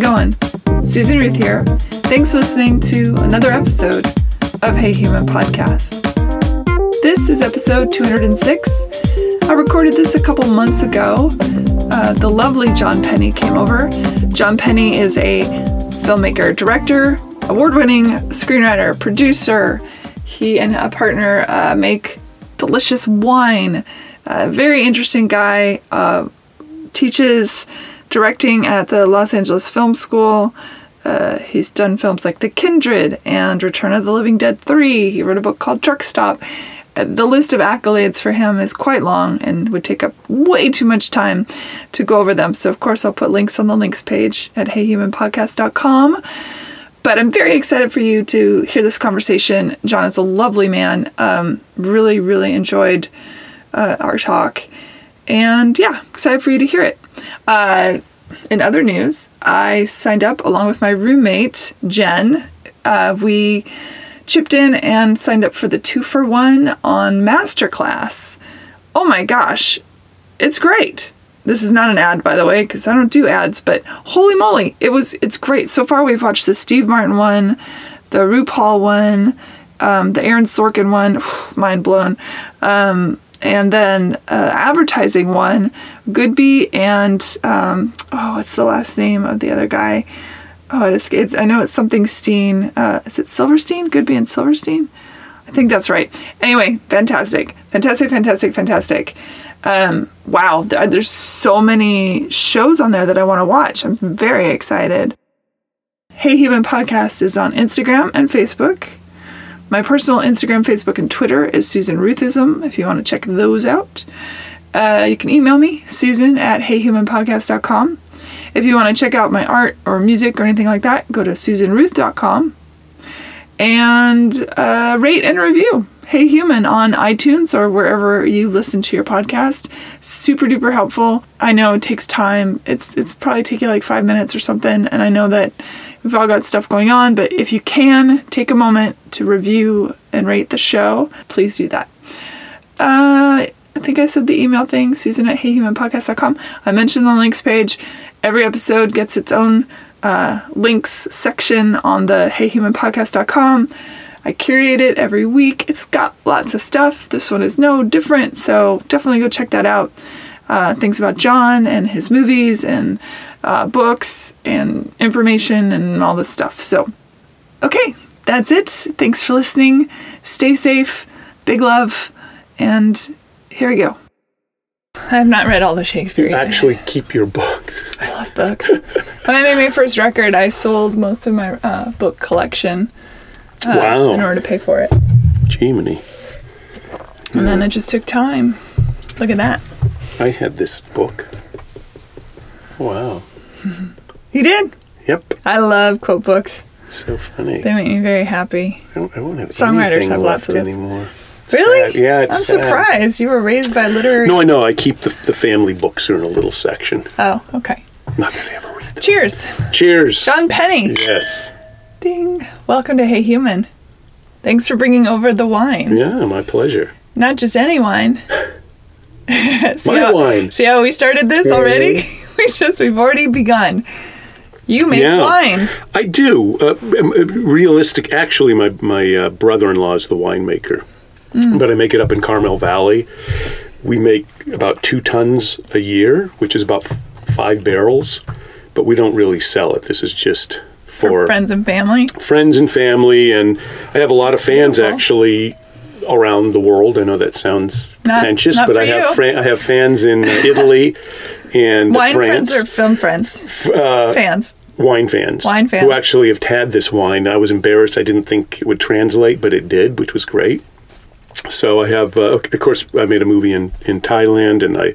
it going? Susan Ruth here. Thanks for listening to another episode of Hey Human Podcast. This is episode 206. I recorded this a couple months ago. Uh, the lovely John Penney came over. John Penney is a filmmaker, director, award winning screenwriter, producer. He and a partner uh, make delicious wine. Uh, very interesting guy. Uh, teaches directing at the Los Angeles Film School. Uh, he's done films like The Kindred and Return of the Living Dead 3. He wrote a book called Truck Stop. Uh, the list of accolades for him is quite long and would take up way too much time to go over them. So, of course, I'll put links on the links page at heyhumanpodcast.com. But I'm very excited for you to hear this conversation. John is a lovely man. Um, really, really enjoyed uh, our talk. And yeah, excited for you to hear it. Uh, in other news, I signed up along with my roommate, Jen. Uh, we chipped in and signed up for the two for one on Masterclass. Oh my gosh, it's great. This is not an ad, by the way, because I don't do ads, but holy moly, it was it's great. So far, we've watched the Steve Martin one, the RuPaul one, um, the Aaron Sorkin one, mind blown. Um, and then uh, advertising one, Goodby and um, oh, what's the last name of the other guy? Oh, it escapes. I know it's something Steen. Uh, is it Silverstein? Goodby and Silverstein. I think that's right. Anyway, fantastic, fantastic, fantastic, fantastic. Um, wow, there's so many shows on there that I want to watch. I'm very excited. Hey Human Podcast is on Instagram and Facebook. My personal Instagram, Facebook, and Twitter is Susan Ruthism if you want to check those out. Uh, you can email me, susan at heyhumanpodcast.com. If you want to check out my art or music or anything like that, go to susanruth.com and uh, rate and review Hey Human on iTunes or wherever you listen to your podcast. Super duper helpful. I know it takes time. It's it's probably taking like five minutes or something, and I know that we've all got stuff going on, but if you can take a moment to review and rate the show, please do that. Uh, I think I said the email thing, Susan at heyhumanpodcast.com. I mentioned the links page. Every episode gets its own uh, links section on the heyhumanpodcast.com. I curate it every week. It's got lots of stuff. This one is no different, so definitely go check that out. Uh, things about John and his movies and uh, books and information and all this stuff. So, okay, that's it. Thanks for listening. Stay safe. Big love. And here we go. I have not read all the Shakespeare. You actually keep your books. I love books. when I made my first record, I sold most of my uh, book collection uh, wow. in order to pay for it. Gemini. And then it just took time. Look at that. I had this book. Wow. You did? Yep. I love quote books. So funny. They make me very happy. I, don't, I won't have Songwriters have lots of this. anymore. Really? Sad. Yeah, it's I'm sad. surprised. You were raised by literary. No, I know. I keep the, the family books are in a little section. Oh, okay. Not that I ever read them. Cheers. Cheers. John Penney. Yes. Ding. Welcome to Hey Human. Thanks for bringing over the wine. Yeah, my pleasure. Not just any wine. My how, wine. See how we started this mm-hmm. already? We just we've already begun. You make Yeah. wine. I do. Uh, uh, realistic. Actually, my my uh, brother-in-law is the winemaker, Mm. but I make it up in Carmel Valley. We make about two tons a year, which is about f- five barrels, but we don't really sell it. This is just For for, friends and family. friends and family, and I have a lot of fans beautiful. actually around the world. I know that sounds pretentious, not but I have fran- I have fans in Italy and Wine France. friends or film friends? uh, fans. wine fans. Wine fans. Who actually have had this wine. I was embarrassed. I didn't think it would translate, but it did, which was great. So I have, uh, of course, I made a movie in, in Thailand, and I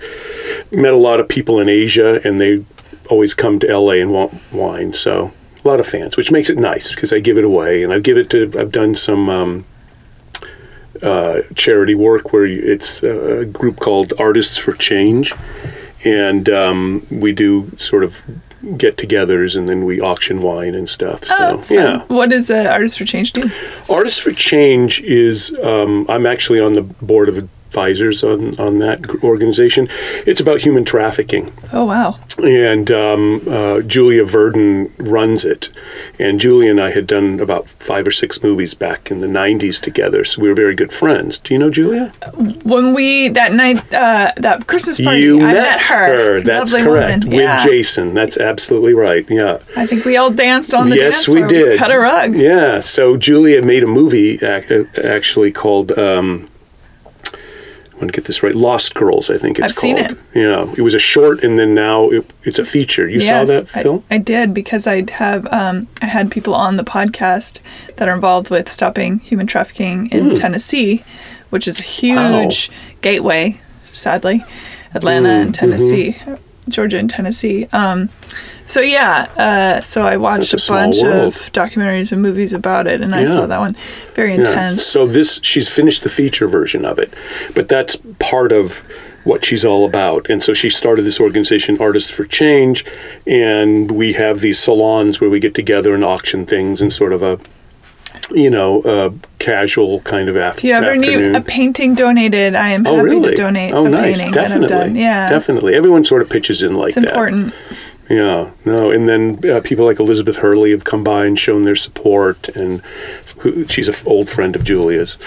met a lot of people in Asia, and they always come to LA and want wine. So a lot of fans, which makes it nice because I give it away, and I give it to. I've done some um, uh, charity work where you- it's a group called Artists for Change, and um, we do sort of get-togethers, and then we auction wine and stuff. Oh, so yeah, What does uh, Artists for Change do? Artists for Change is um, I'm actually on the board of advisors on on that organization. It's about human trafficking Oh wow. and um, uh, Julia Verdin runs it. And Julia and I had done about five or six movies back in the '90s together, so we were very good friends. Do you know Julia? When we that night uh, that Christmas party, you I met, met her. That's Lovely correct. Woman. With yeah. Jason. That's absolutely right. Yeah. I think we all danced on the yes, dance we did. Cut a rug. Yeah. So Julia made a movie actually called. Um, I want to get this right. Lost Girls, I think it's I've seen called. it. Yeah, it was a short, and then now it, it's a feature. You saw that film? I, did because I have um, I had people on the podcast that are involved with stopping human trafficking in Hmm. Tennessee, which is a huge gateway, sadly, Atlanta Hmm, and Tennessee, Georgia and Tennessee. Um, so yeah, uh, so I watched That's a a, bunch world. of documentaries and movies about it, and I saw that one. Very Yeah. intense. So this she's finished the feature version of it, but that's part of what she's all about. And so she started this organization, Artists for Change, and we have these salons where we get together and auction things and sort of a you know, a casual kind of af- if you ever afternoon. need a painting donated, I am oh, happy really? to donate oh, a nice. painting Definitely. that I've done. Yeah, Definitely. Everyone sort of pitches in like it's that. important. Yeah, no, and then uh, people like Elizabeth Hurley have come by and shown their support, and who, she's an old friend of Julia's.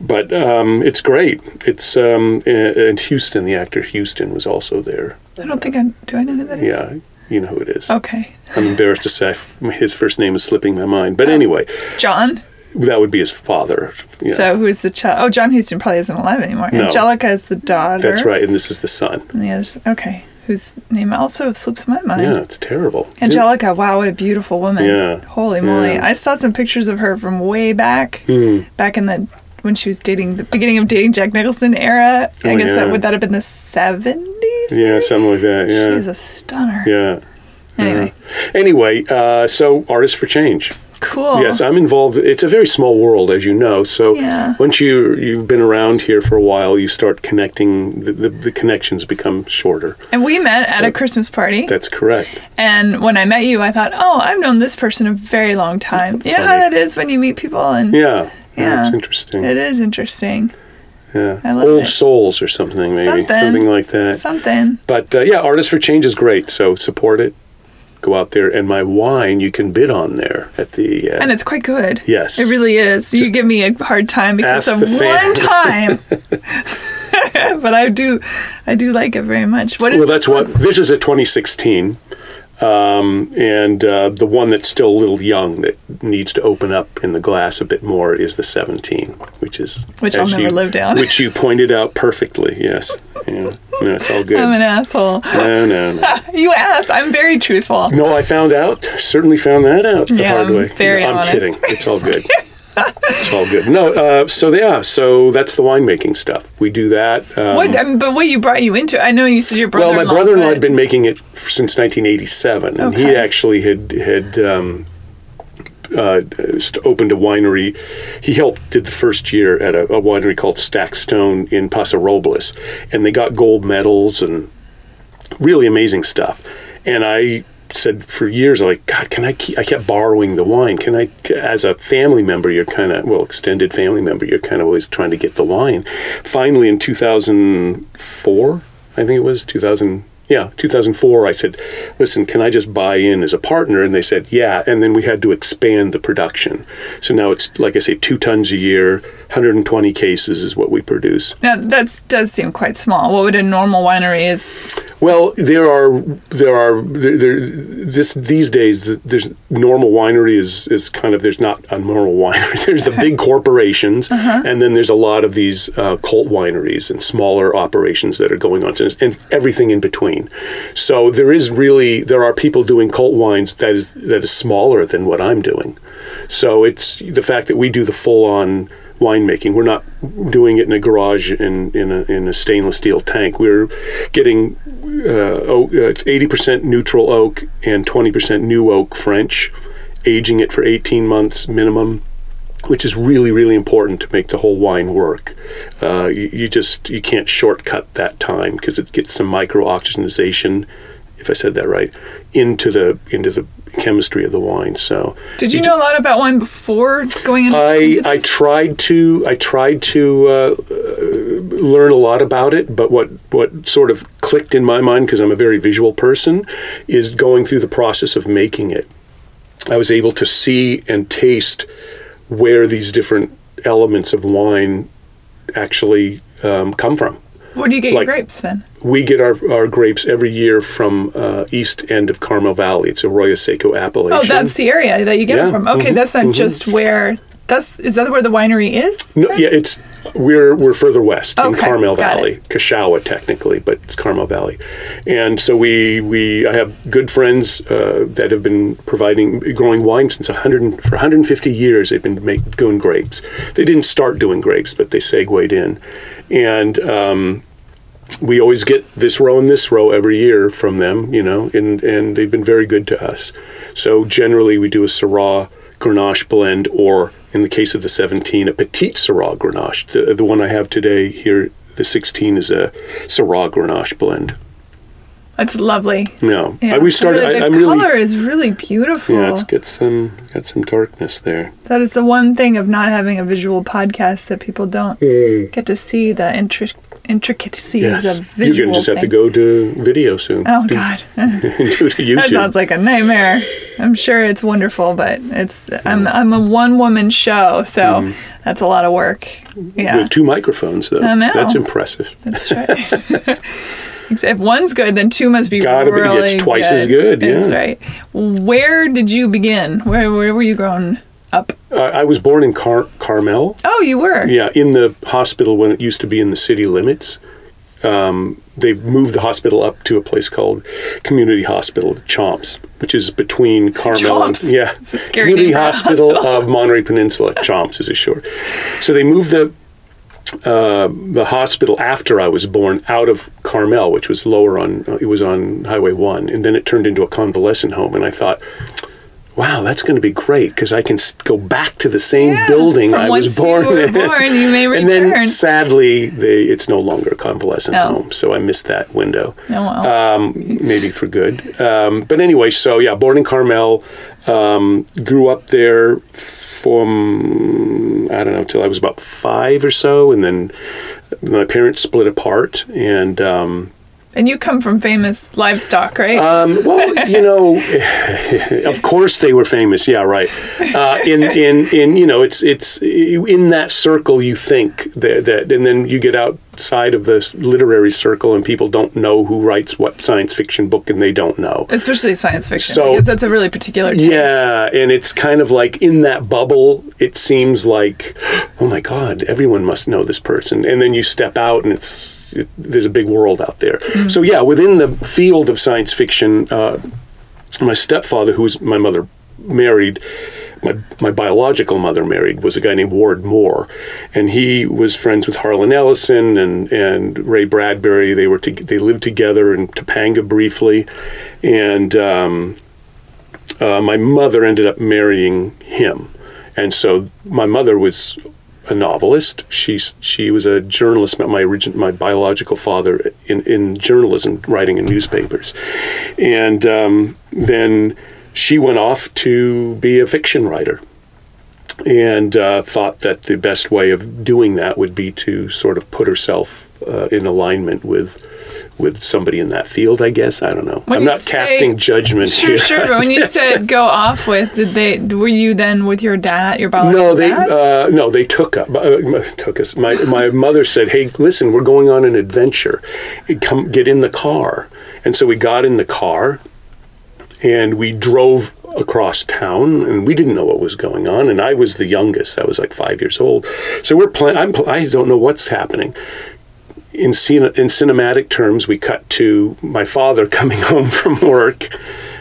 But um, it's great. It's um, and Huston, the actor Huston, was also there. I don't think I do. I know who that is. Yeah, you know who it is. Okay. I'm embarrassed to say his first name is slipping my mind. But anyway, John. that would be his father. Yeah, So who's the child? Oh, John Huston probably isn't alive anymore. No. Anjelica is the daughter. that's right, and this is the son. And the other's, okay. Whose name also slips my mind. Yeah, it's terrible. Anjelica, wow, what a beautiful woman. Yeah. Holy moly. Yeah. I saw some pictures of her from way back, Hmm. back in the, when she was dating, the beginning of dating Jack Nicholson era. I Oh, guess yeah. that would that have been the 70s? Yeah, something like that. Yeah, She was a stunner. yeah. Anyway, Anyway, uh, so Artists for Change. Cool. Yes, I'm involved. It's a very small world, as you know. So Yeah. once you you've been around here for a while, you start connecting. The, the, the connections become shorter. And we met at a Christmas party. That's correct. And when I met you, I thought, oh, I've known this person a very long time. You know how that is when you meet people and Yeah, Yeah. that's interesting. it is interesting. yeah, I love old it. souls or something, maybe Something. like that. Something. But uh, yeah, Artists for Change is great. So support it. Go out there, and my wine you can bid on there at the. Uh, And it's quite good. Yes. It really is. you give me a hard time because of one time. but I do I do like it very much. What is well, that's one? this is a 2016, um, and uh, the one that's still a little young that needs to open up in the glass a bit more is the 17, which is Which I'll never you- live down. Which you pointed out perfectly. Yes, yeah. no, it's all good. I'm an asshole. no, no, no. You asked. I'm very truthful. No, I found out. Certainly found that out the Yeah, hard I'm way. very No, I'm honest. kidding. It's all good. it's all good. No, uh, so yeah, so that's the winemaking stuff. We do that. Um, What? Um, but what you brought you into? I know you said your brother. Well, my brother-in-law had been making it since 1987, and he actually had had um, uh, opened a winery. He helped did the first year at a, a winery called Stackstone in Paso Robles, and they got gold medals and really amazing stuff. And I said for years, like, God, can I keep? I kept borrowing the wine. Can I, as a family member, you're kind of well, extended family member, you're kind of always trying to get the wine. Finally, in 2004, I think it was 2000. Yeah, 2004. I said, "Listen, can I just buy in as a partner?" And they said, "Yeah." And then we had to expand the production. So now it's like I say, two tons a year, 120 cases is what we produce. Now that does seem quite small. What would a normal winery is? Well, there are there are there, there, this these days. There's normal winery is is kind of there's not a normal winery. There's the big corporations, and then there's a lot of these uh, cult wineries and smaller operations that are going on, and everything in between. So there is really there are people doing cult wines that is that is smaller than what I'm doing. So it's the fact that we do the full on winemaking. We're not doing it in a garage in in a, in a stainless steel tank. We're getting uh, oak, uh, 80% neutral oak and 20% new oak French, aging it for 18 months minimum. Which is really, really important to make the whole wine work. Uh, you, you just you can't shortcut that time because it gets some micro oxygenation, if I said that right, into the into the chemistry of the wine. So Did you know a lot about wine before going into? I into I tried to I tried to uh, uh, learn a lot about it. But what what sort of clicked in my mind because I'm a very visual person is going through the process of making it. I was able to see and taste where these different elements of wine actually um, come from. Where do you get Like- your grapes then? We get our, our grapes every year from uh, east end of Carmel Valley. It's Arroyo Seco appellation. Oh, that's the area that you get Yeah, them from. Okay, mhm, that's not just where. That's is that where the winery is? No, yeah, it's we're we're further west in Carmel Valley, it. Cachagua technically, but it's Carmel Valley, and so we we I have good friends uh, that have been providing growing wine since 100 for 150 years. They've been make, doing grapes. They didn't start doing grapes, but they segued in, and. Um, we always get this row and this row every year from them, you know, and, and they've been very good to us. So generally, we do a Syrah Grenache blend, or in the case of the 17, a Petite Syrah Grenache. The, the one I have today here, the 16, is a Syrah Grenache blend. That's lovely. No, Yeah, I, we it's started. really- the I'm really. color is really beautiful. Yeah, it's got some got some darkness there. That is the one thing of not having a visual podcast that people don't mm. get to see the intri- intricacies Yes, of visual. you're gonna just have to go to video soon. Oh do, God, do to YouTube. that sounds like a nightmare. I'm sure it's wonderful, but it's I'm I'm a one woman show, so mm-hmm. that's a lot of work. Yeah, With two microphones, though. I know. That's impressive. that's right. if one's good, then two must be Gotta be- it's twice as good, That's right. Where did you begin? Where where were you growing up? Uh, I was born in Car- Carmel. Oh, you were. Yeah, in the hospital when it used to be in the city limits. Um, they've moved the hospital up to a place called Community Hospital, Chomps, which is between Carmel Chomps. and yeah, It's a scary Community Hospital, hospital. of Monterey Peninsula. Chomps is a short. So they moved the uh, the hospital after I was born out of Carmel, which was lower on uh, it was on Highway One, and then it turned into a convalescent home. And I thought, wow, that's going to be great because I can go back to the same Yeah, building I was you born were in. born, you may and then sadly, they, it's no longer a convalescent Oh. home, so I missed that window. Oh, well. Um, maybe for good. Um, but anyway, so yeah, born in Carmel, um, grew up there from I don't know till I was about five or so, and then my parents split apart, and um, And you come from famous livestock, right? um, well, you know, of course they were famous. Yeah, right. Uh, in in in you know, it's it's in that circle you think that, that and then you get outside of this literary circle and people don't know who writes what science fiction book and they don't know. Especially science fiction, So- because that's a really particular taste. Yeah, and it's kind of like in that bubble, it seems like, oh my God, everyone must know this person. And then you step out, and it's it, there's a big world out there. So yeah, within the field of science fiction, uh, my stepfather, who was my mother married. My, my biological mother married was a guy named Ward Moore, and he was friends with Harlan Ellison and, and Ray Bradbury. They were to, they lived together in Topanga briefly, and um, uh, my mother ended up marrying him, and so my mother was a novelist. She's she was a journalist. My origin, my biological father in in journalism, writing in newspapers, and um, then she went off to be a fiction writer. And uh, thought that the best way of doing that would be to sort of put herself uh, in alignment with with somebody in that field. I guess I don't know. When I'm not say- casting judgment Sure, here. sure. But when you said go off with, did they? Were you then with your dad, your biological No, they dad? uh, no, they took up uh, took us. My my mother said, "Hey, listen, we're going on an adventure. Come get in the car." And so we got in the car, and we drove across town, and we didn't know what was going on. And I was the youngest; I was like five years old. So we're playing. I'm pl- I don't know what's happening. In, cin- in cinematic terms, we cut to my father coming home from work,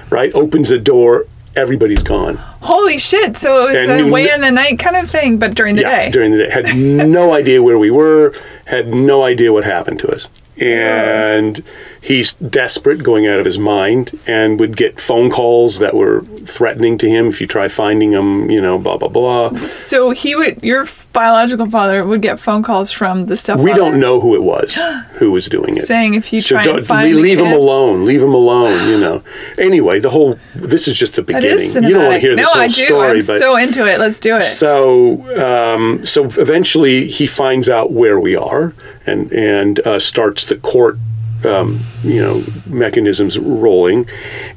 right? Opens the door, everybody's gone. Holy shit! So it was And a way in the night kind of thing, but during the yeah, day. during the day. Had no idea where we were, had no idea what happened to us. And he's desperate, going out of his mind, and would get phone calls that were threatening to him. If you try finding him, you know, blah blah blah. So he would, your biological father would get phone calls from the stepfather. We don't know who it was who was doing it. Saying if you so try don't find leave, him alone. Leave him alone. You know. Anyway, the whole this is just the beginning. You don't want to hear this no, whole I do. story, I'm but so into it. Let's do it. so, um, so eventually he finds out where we are and and uh, starts the court, um, you know, mechanisms rolling,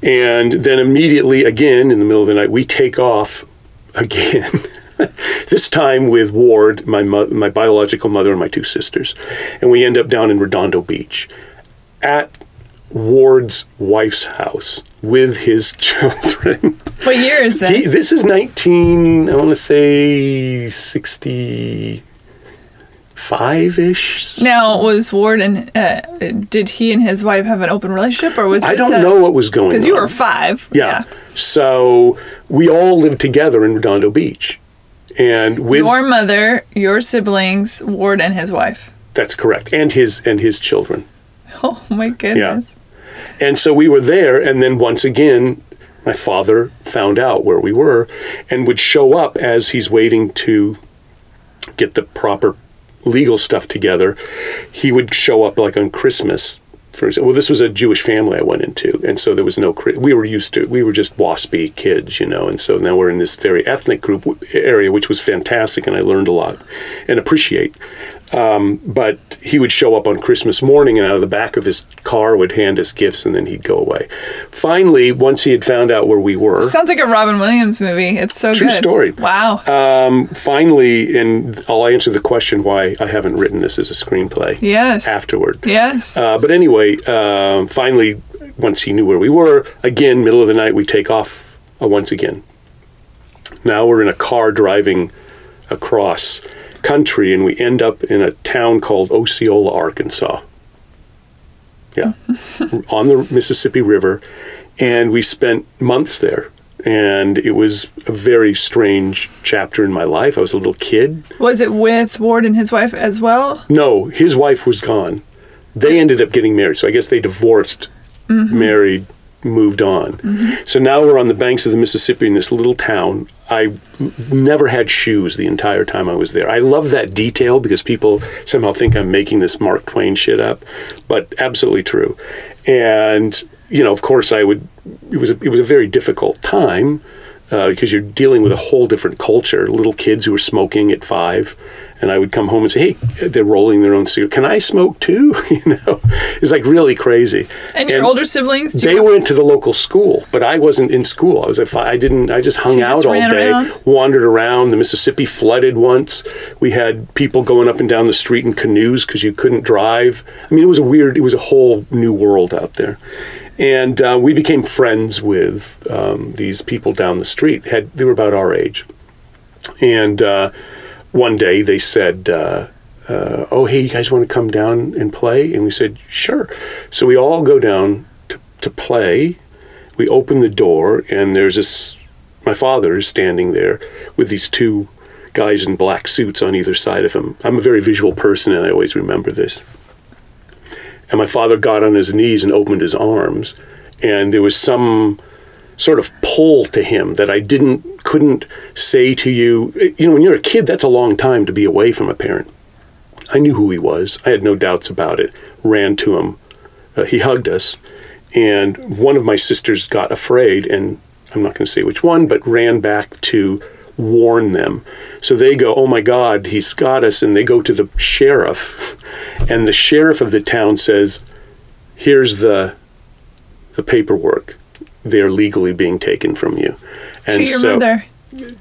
and then immediately again in the middle of the night we take off again. this time with Ward, my mo- my biological mother, and my two sisters, and we end up down in Redondo Beach, at Ward's wife's house with his children. what year is this? He, this is 19, I want to say 65 ish. now, was Ward and uh, did he and his wife have an open relationship, or was I don't a- know what was going on. Because you were five. Yeah. So we all lived together in Redondo Beach. And with Your mother, your siblings, Ward and his wife. that's correct. And his and his children. Oh my goodness. Yeah. And so we were there, and then once again, my father found out where we were and would show up as he's waiting to get the proper legal stuff together. He would show up like on Christmas. For example, well, this was a Jewish family I went into, and so there was no. We were used to. We were just waspy kids, you know, and so now we're in this very ethnic group area, which was fantastic, and I learned a lot and appreciate. Um, but he would show up on Christmas morning and out of the back of his car would hand us gifts and then he'd go away. Finally, once he had found out where we were, Sounds like a Robin Williams movie. It's so True good. story. Wow. um, finally, and I'll answer the question why I haven't written this as a screenplay yes. afterward. Yes. Uh, but anyway, um, finally, once he knew where we were, again, middle of the night, we take off uh, once again. Now we're in a car driving across country, and we end up in a town called Osceola, Arkansas. Yeah, on the Mississippi River, and we spent months there. And it was a very strange chapter in my life. I was a little kid. was it with Ward and his wife as well? No, his wife was gone. They ended up getting married. So I guess they divorced, mm-hmm. married, moved on. So now we're on the banks of the Mississippi in this little town. I never had shoes the entire time I was there. I love that detail because people somehow think I'm making this Mark Twain shit up, but absolutely true. And you know, of course, I would. It was a, it was a very difficult time uh, because you're dealing with a whole different culture. Little kids who were smoking at five, and I would come home and say, "Hey, they're rolling their own cigarette. Can I smoke too?" you know, it's like really crazy. And your older siblings? They went to the local school, but I wasn't in school. I was at five. I didn't. I just hung just out all day, around? wandered around. The Mississippi flooded once. We had people going up and down the street in canoes because you couldn't drive. I mean, it was a weird. It was a whole new world out there, and uh, we became friends with um, these people down the street. Had they were about our age, and uh, one day they said. Uh, uh, oh, hey, you guys want to come down and play? And we said, sure. So we all go down to, to play. We open the door, and there's this. My father is standing there with these two guys in black suits on either side of him. I'm a very visual person, and I always remember this. And my father got on his knees and opened his arms, and there was some sort of pull to him that I didn't couldn't say to you. You know, when you're a kid, that's a long time to be away from a parent. I knew who he was. I had no doubts about it. Ran to him. Uh, he hugged us, and one of my sisters got afraid, and I'm not going to say which one, but ran back to warn them. So they go, "Oh my God, he's got us!" And they go to the sheriff, and the sheriff of the town says, "Here's the the paperwork. They're legally being taken from you." And your so mother.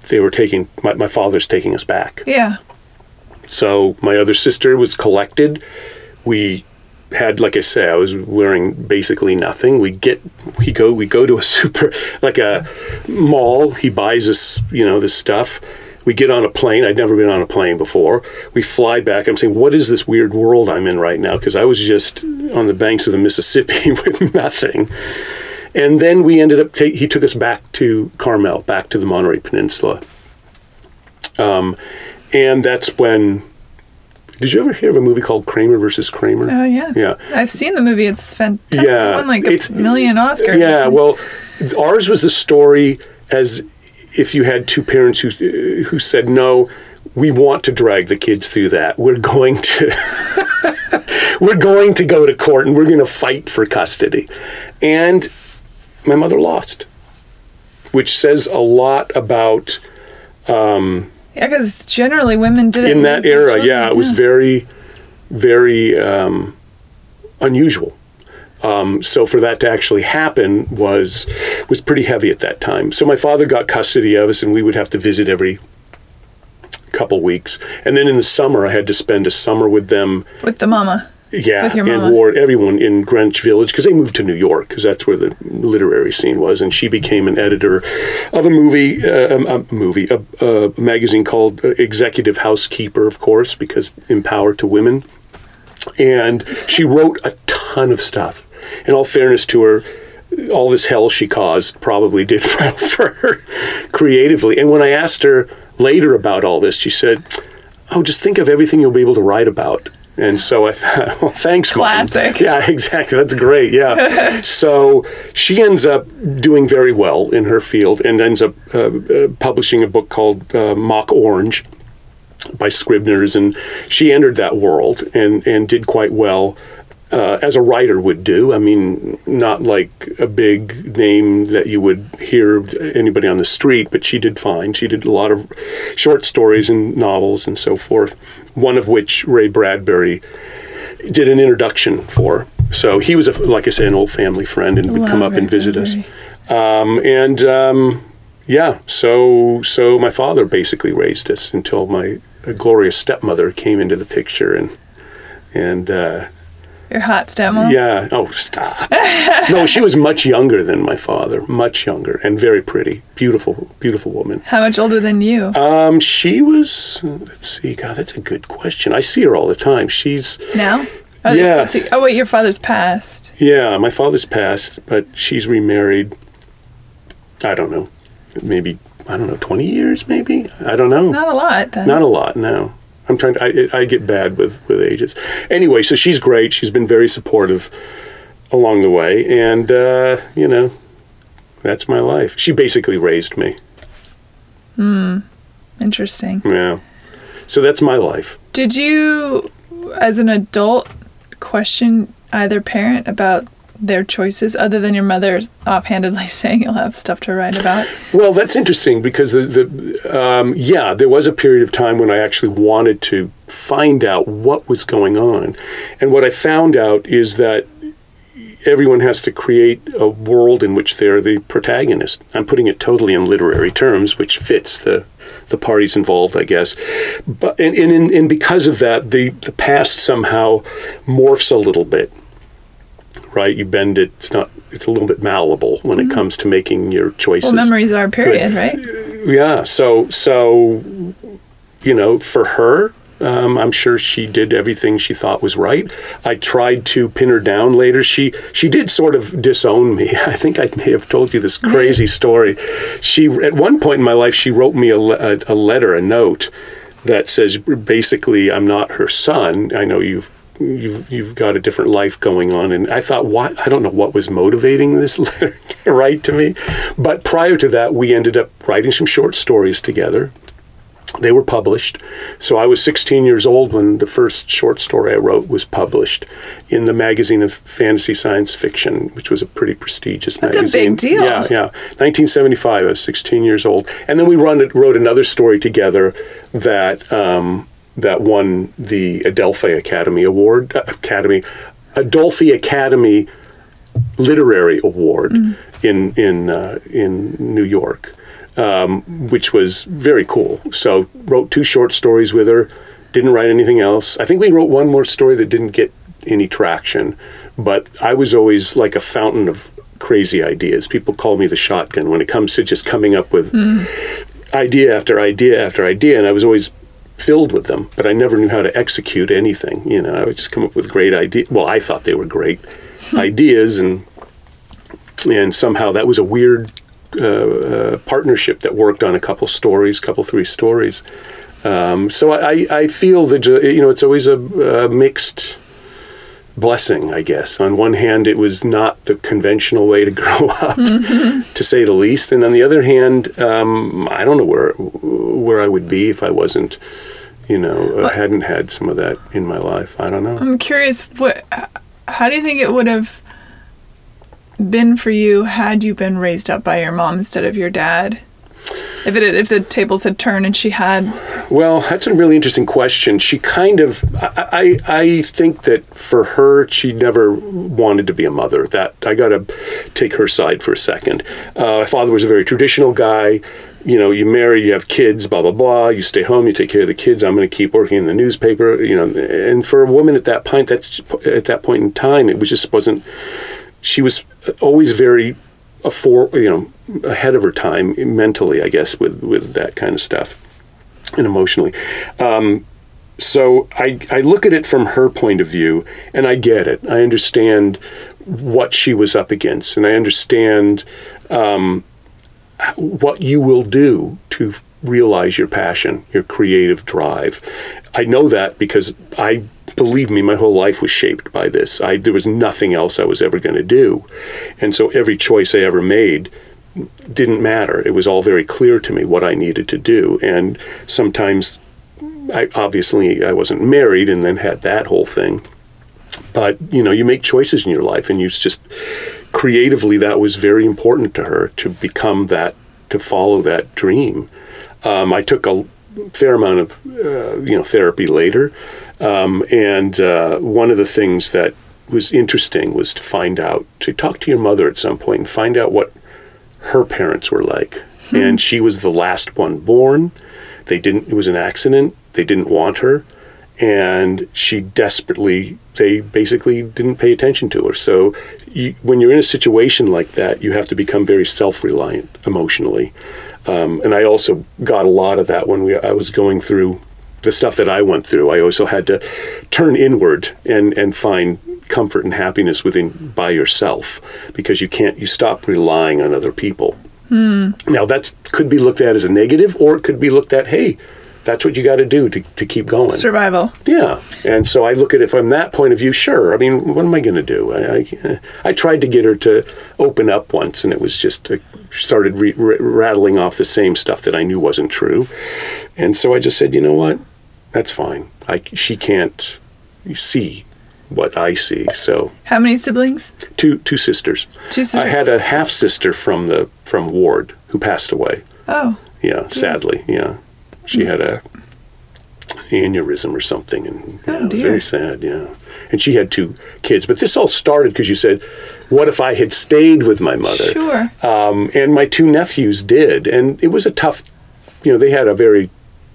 they were taking my, my father's taking us back. Yeah. So my other sister was collected. We had, like I say, I was wearing basically nothing. We get, we go, we go to a super, like a mall. He buys us, you know, this stuff. We get on a plane. I'd never been on a plane before. We fly back. I'm saying, what is this weird world I'm in right now? Because I was just on the banks of the Mississippi with nothing. And then we ended up, ta- he took us back to Carmel, back to the Monterey Peninsula. Um, and that's when Did you ever hear of a movie called Kramer versus Kramer? Oh yes. Yeah. I've seen the movie. It's fantastic. Yeah, It won like a million Oscars. Yeah, well, ours was the story as if you had two parents who who said no. We want to drag the kids through that. We're going to we're going to go to court and we're going to fight for custody. And my mother lost, which says a lot about um, yeah, because generally women did it in that era. children, Yeah, it was very, very um, unusual. Um, so for that to actually happen was was pretty heavy at that time. So my father got custody of us, and we would have to visit every couple weeks. And then in the summer, I had to spend a summer with them. with the mama. Yeah, and. Ward, everyone in Greenwich Village because they moved to New York because that's where the literary scene was, and she became an editor of a movie, uh, a, a movie, a, a magazine called uh, Executive Housekeeper, of course, because empowered to women, and she wrote a ton of stuff. In all fairness to her, all this hell she caused probably did well for her creatively. And when I asked her later about all this, she said, "Oh, just think of everything you'll be able to write about." And so I thought, well, thanks, Mom. Classic. Yeah, exactly. That's great. Yeah. so she ends up doing very well in her field and ends up uh, uh, publishing a book called uh, Mock Orange by Scribners, and she entered that world and and did quite well. Uh, as a writer would do. I mean, not like a big name that you would hear anybody on the street, but she did fine. She did a lot of short stories and novels and so forth, one of which Ray Bradbury did an introduction for. So he was, a, like I say, an old family friend and would come up and Ray visit us. Um, and um, yeah, so so my father basically raised us until my glorious stepmother came into the picture and and uh, Your hot stepmom. yeah, oh stop. no, she was much younger than my father, much younger and very pretty, beautiful, beautiful woman. How much older than you? Um, she was. Let's see. God, that's a good question. I see her all the time. She's now? Oh, yeah. oh wait, your father's passed. Yeah, my father's passed, but she's remarried. I don't know, maybe I don't know, twenty years, maybe I don't know. Not a lot then. Not a lot, no. I'm trying to. I, I get bad with with ages. Anyway, so she's great. She's been very supportive along the way, and uh, you know, that's my life. She basically raised me. Hmm. Interesting. Yeah. So that's my life. Did you, as an adult, question either parent about their choices other than your mother offhandedly saying you'll have stuff to write about? Well, that's interesting because the, the um, yeah, there was a period of time when I actually wanted to find out what was going on, and what I found out is that everyone has to create a world in which they're the protagonist. I'm putting it totally in literary terms, which fits the the parties involved, I guess. But and and, and, because of that, the the past somehow morphs a little bit. Right, you bend it. It's not. It's a little bit malleable when it comes to making your choices. Well, memories are period, right? yeah so so you know for her um, i'm sure she did everything she thought was right. I tried to pin her down later. She she did sort of disown me. I think i may have told you this crazy story. She at one point in my life she wrote me a, a, a letter a note that says basically i'm not her son. I know you've You've, you've got a different life going on. And I thought, what? I don't know what was motivating this letter to write to me. But prior to that, we ended up writing some short stories together. They were published. So I was 16 years old when the first short story I wrote was published in the magazine of fantasy science fiction, which was a pretty prestigious That's a big magazine. deal. Yeah, yeah. 1975, I was 16 years old. And then we run, wrote another story together that um, that won the Adelphi Academy Award, uh, Academy, Adelphi Academy Literary Award in in uh, in New York, um, which was very cool. So wrote two short stories with her. Didn't write anything else. I think we wrote one more story that didn't get any traction, but I was always like a fountain of crazy ideas. People call me the shotgun when it comes to just coming up with idea after idea after idea, and I was always filled with them, but I never knew how to execute anything. You know, I would just come up with great ideas. Well, I thought they were great ideas, and and somehow that was a weird uh, uh, partnership that worked on a couple stories, couple three stories. Um, so I, I feel that uh, you know it's always a, a mixed blessing, I guess. On one hand, it was not the conventional way to grow up, to say the least, and on the other hand, um, I don't know where where I would be if I wasn't, you know, uh, hadn't had some of that in my life. I don't know. I'm curious, what? How do you think it would have been for you had you been raised up by your mom instead of your dad? If it if the tables had turned and she had Well, that's a really interesting question. She kind of, I, I, I think that for her, she never wanted to be a mother. That I got to take her side for a second. Uh, my father was a very traditional guy. You know, you marry, you have kids, blah blah blah. You stay home, you take care of the kids. I'm going to keep working in the newspaper. You know, and for a woman at that point, that's at that point in time, it was just wasn't. She was always very a for you know ahead of her time mentally, I guess, with with that kind of stuff and emotionally. Um, so I I look at it from her point of view, and I get it. I understand what she was up against, and I understand um, what you will do to realize your passion, your creative drive. I know that because I believe me, my whole life was shaped by this. I there was nothing else I was ever going to do, and so every choice I ever made didn't matter. It was all very clear to me what I needed to do, and sometimes, I obviously I wasn't married, and then had that whole thing. But you know, you make choices in your life, and you just creatively that was very important to her to become that, to follow that dream. Um, I took a fair amount of uh, you know therapy later, um, and uh, one of the things that was interesting was to find out to talk to your mother at some point and find out what her parents were like. And she was the last one born. They didn't. It was an accident. They didn't want her, and she desperately. They basically didn't pay attention to her. So, you, when you're in a situation like that, you have to become very self-reliant emotionally. Um, and I also got a lot of that when we, I was going through the stuff that I went through. I also had to turn inward and and find comfort and happiness within by yourself because you can't you stop relying on other people. Now that could be looked at as a negative, or it could be looked at, hey, that's what you got to do to to keep going. survival. Yeah, and so I look at it from that point of view. Sure, I mean, what am I going to do? I, I, I tried to get her to open up once, and it was just uh, started re- r- rattling off the same stuff that I knew wasn't true, and so I just said, you know what, that's fine. I she can't see what I see. So How many siblings? two two sisters. Two sisters. I had a half sister from the from Ward who passed away. Oh, Yeah, sadly, yeah. She had a aneurysm or something, and yeah, Oh, it was very sad. Yeah, and she had two kids. But this all started because you said, "What if I had stayed with my mother?" sure. Um, and my two nephews did, and it was a tough. You know, they had a very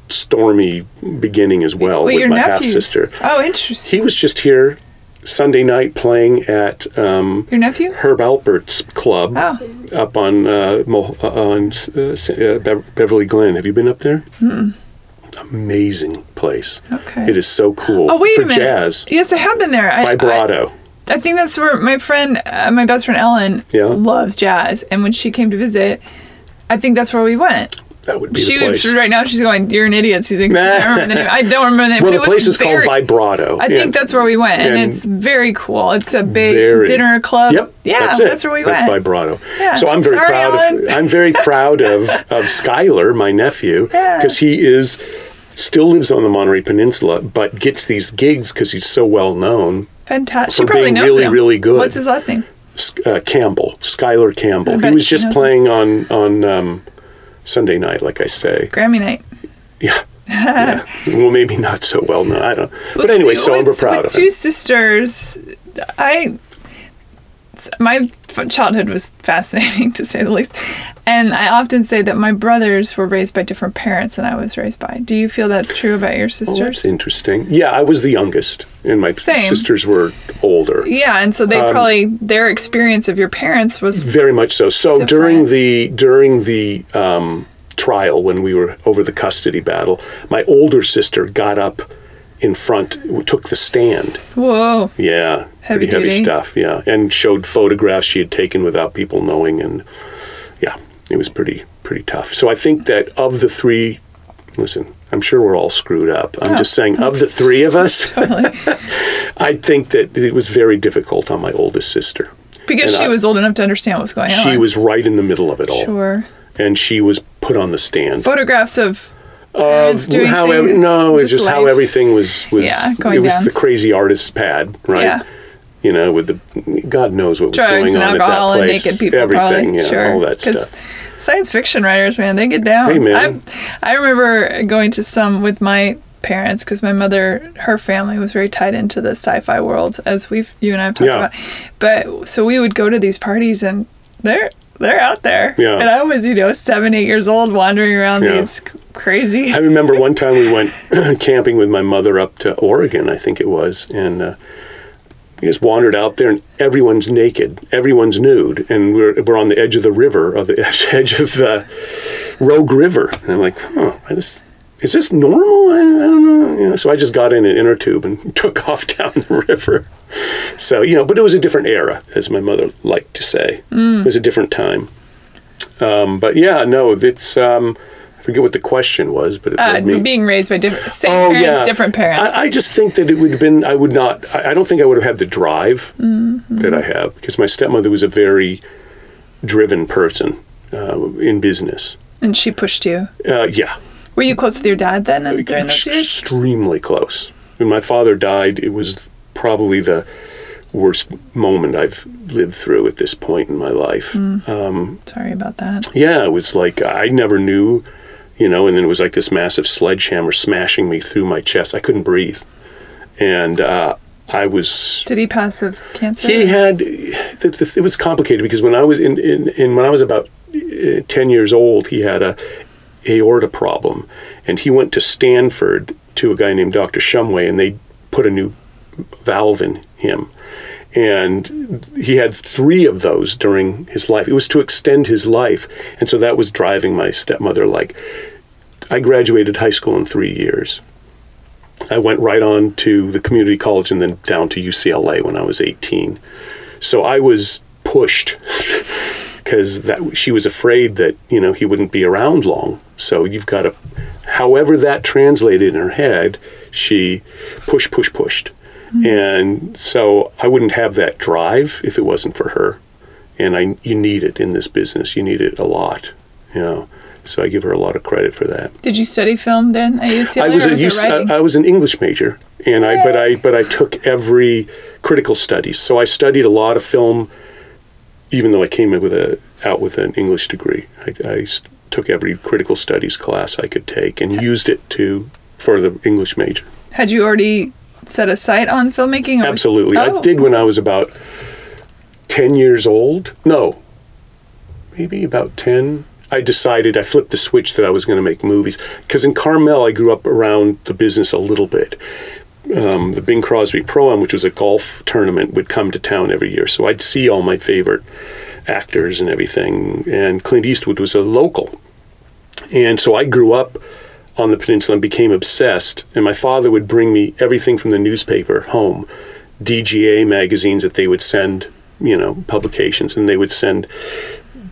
stormy beginning as well Wait, with your my half sister. Oh, interesting. He was just here Sunday night playing at um, Your nephew? Herb Alpert's club Oh. up on uh, Mo- uh, on uh, uh, Bev- Beverly Glen. Have you been up there? Amazing place. Okay. It is so cool. Oh, wait for a minute. jazz. Yes, I have been there. I, Vibrato. I, I think that's where my friend, uh, my best friend Ellen, Yeah. loves jazz. And when she came to visit, I think that's where we went. That would be She the place. right now. She's going. You're an idiot, Susan. I don't remember the name. I don't remember the name. well, the place is very, called Vibrato. I think that's where we went, and, and- it's very cool. It's a big Very. dinner club. Yep. Yeah, that's, it. where we went. that's vibrato. Yeah. So I'm very Sorry, proud Ellen. of I'm very proud of of Skylar, my nephew, Yeah. because he is still lives on the Monterey Peninsula, but gets these gigs because he's so well known. Fantastic. She probably knows really, him. really good. What's his last name? Uh, Campbell, Skylar Campbell. He was just playing on on um, Sunday night, like I say. Grammy night. Yeah. yeah. Well, maybe not so well known. I don't. But Well, anyway, so I'm proud with of two him. sisters, I my childhood was fascinating to say the least, and I often say that my brothers were raised by different parents than I was raised by. Do you feel that's true about your Oh, sisters? that's interesting. Yeah, I was the youngest, and my Same. sisters were older. yeah, and so Um, they probably their experience of your parents was Very much so. So Different. during the during the um, trial, when we were over the custody battle, my older sister got up in front, took the stand. whoa. Yeah, Heavy pretty heavy duty. stuff. Yeah, and showed photographs she had taken without people knowing, and yeah, it was pretty pretty tough. So I think that of the three, listen, I'm sure we're all screwed up. I'm Oh. just saying, of the three of us, Totally. I think that it was very difficult on my oldest sister. Because And she I- was old enough to understand what's going on. She was right in the middle of it all, Sure. and she was put on the stand. Photographs of Doing how things, ev- no, it's just how everything was was Yeah, it was down. the crazy artist's pad, right? Yeah. You know, with the God knows what was drugs going and on at alcohol that and place. naked people, everything, probably. yeah, sure. all that stuff. Science fiction writers, man, they get down. Hey, man. I, I remember going to some with my parents because my mother, her family was very tied into the sci-fi world, as we've you and I have talked Yeah. about. But so we would go to these parties and they're they're out there. Yeah. And I was, you know, seven, eight years old, wandering around Yeah. these crazy. I remember one time we went camping with my mother up to Oregon, I think it was, and uh, we just wandered out there, and everyone's naked, everyone's nude, and we're we're on the edge of the river, of the edge, of uh, Rogue River, and I'm like, huh, this. Is this normal? I, I don't know. You know. So I just got in an inner tube and took off down the river. So you know, but it was a different era, as my mother liked to say. It was a different time. Um, but yeah, no, it's um, I forget what the question was, but it Uh, being raised by different same Oh parents, yeah, different parents. I, I just think that it would have been. I would not. I, I don't think I would have had the drive Mm-hmm. that I have because my stepmother was a very driven person uh, in business. and she pushed you. Uh, yeah, Were you close with your dad then and during those years? extremely close. When my father died, it was probably the worst moment I've lived through at this point in my life. Mm. Sorry about that. Yeah, it was like I never knew, you know, and then it was like this massive sledgehammer smashing me through my chest. I couldn't breathe, and uh, I was. Did he pass of cancer? He had. It was complicated because when I was in, in, in when I was about uh, ten years old, he had a aorta problem, and he went to Stanford to a guy named Dr. Shumway, and they put a new valve in him. And he had three of those during his life. It was to extend his life. And so that was driving my stepmother. Like, I graduated high school in three years. I went right on to the community college and then down to UCLA when I was 18. So I was pushed because that she was afraid that you know he wouldn't be around long. So you've got to, however that translated in her head, she push, push, pushed, mm-hmm. and so I wouldn't have that drive if it wasn't for her. And I, you need it in this business. You need it a lot, you know. So I give her a lot of credit for that. Did you study film then at UCLA? I was a was it UC writing? I, I was an English major, and I but I but I took every critical studies. So I studied a lot of film, even though I came in with a out with an English degree. I took every critical studies class I could take and used it to for the English major. Had you already set a sight on filmmaking? or was- Absolutely, Oh. I did when I was about ten years old. No, maybe about ten. I decided I flipped the switch that I was going to make movies because in Carmel I grew up around the business a little bit. Um, the Bing Crosby Pro Am, which was a golf tournament, would come to town every year, so I'd see all my favorite actors and everything. And Clint Eastwood was a local, and so I grew up on the peninsula and became obsessed. And my father would bring me everything from the newspaper home, DGA magazines that they would send, you know, publications, and they would send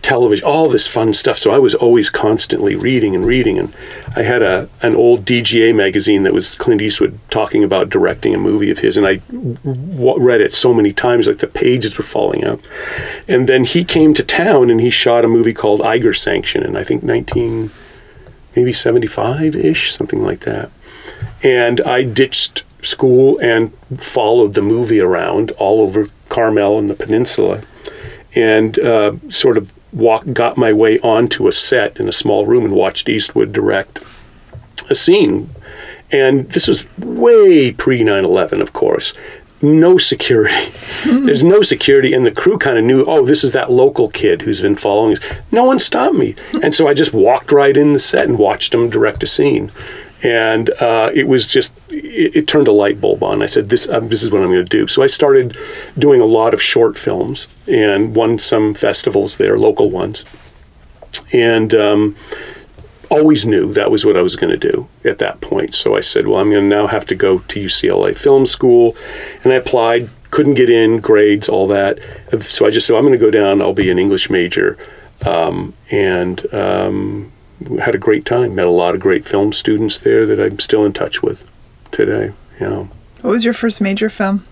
television, all this fun stuff. So I was always constantly reading and reading. And I had a an old DGA magazine that was Clint Eastwood talking about directing a movie of his, and I w- read it so many times, like the pages were falling out. And then he came to town and he shot a movie called Eiger Sanction, in I think nineteen maybe 75 ish, something like that. And I ditched school and followed the movie around all over Carmel and the peninsula and uh, sort of walk, got my way onto a set in a small room and watched Eastwood direct a scene. And this was way pre 9 11, of course. No security. Hmm. There's no security, and the crew kind of knew, oh, this is that local kid who's been following us. No one stopped me. Hmm. And so I just walked right in the set and watched him direct a scene. And uh, it was just, it, it turned a light bulb on. I said, this, um, this is what I'm going to do. So I started doing a lot of short films and won some festivals there, local ones. And um, always knew that was what I was going to do at that point. So I said, well, I'm going to now have to go to UCLA Film School. And I applied, couldn't get in, grades, all that. So I just said, I'm going to go down, I'll be an English major. Um, and um, had a great time. Met a lot of great film students there that I'm still in touch with today. Yeah. What was your first major film?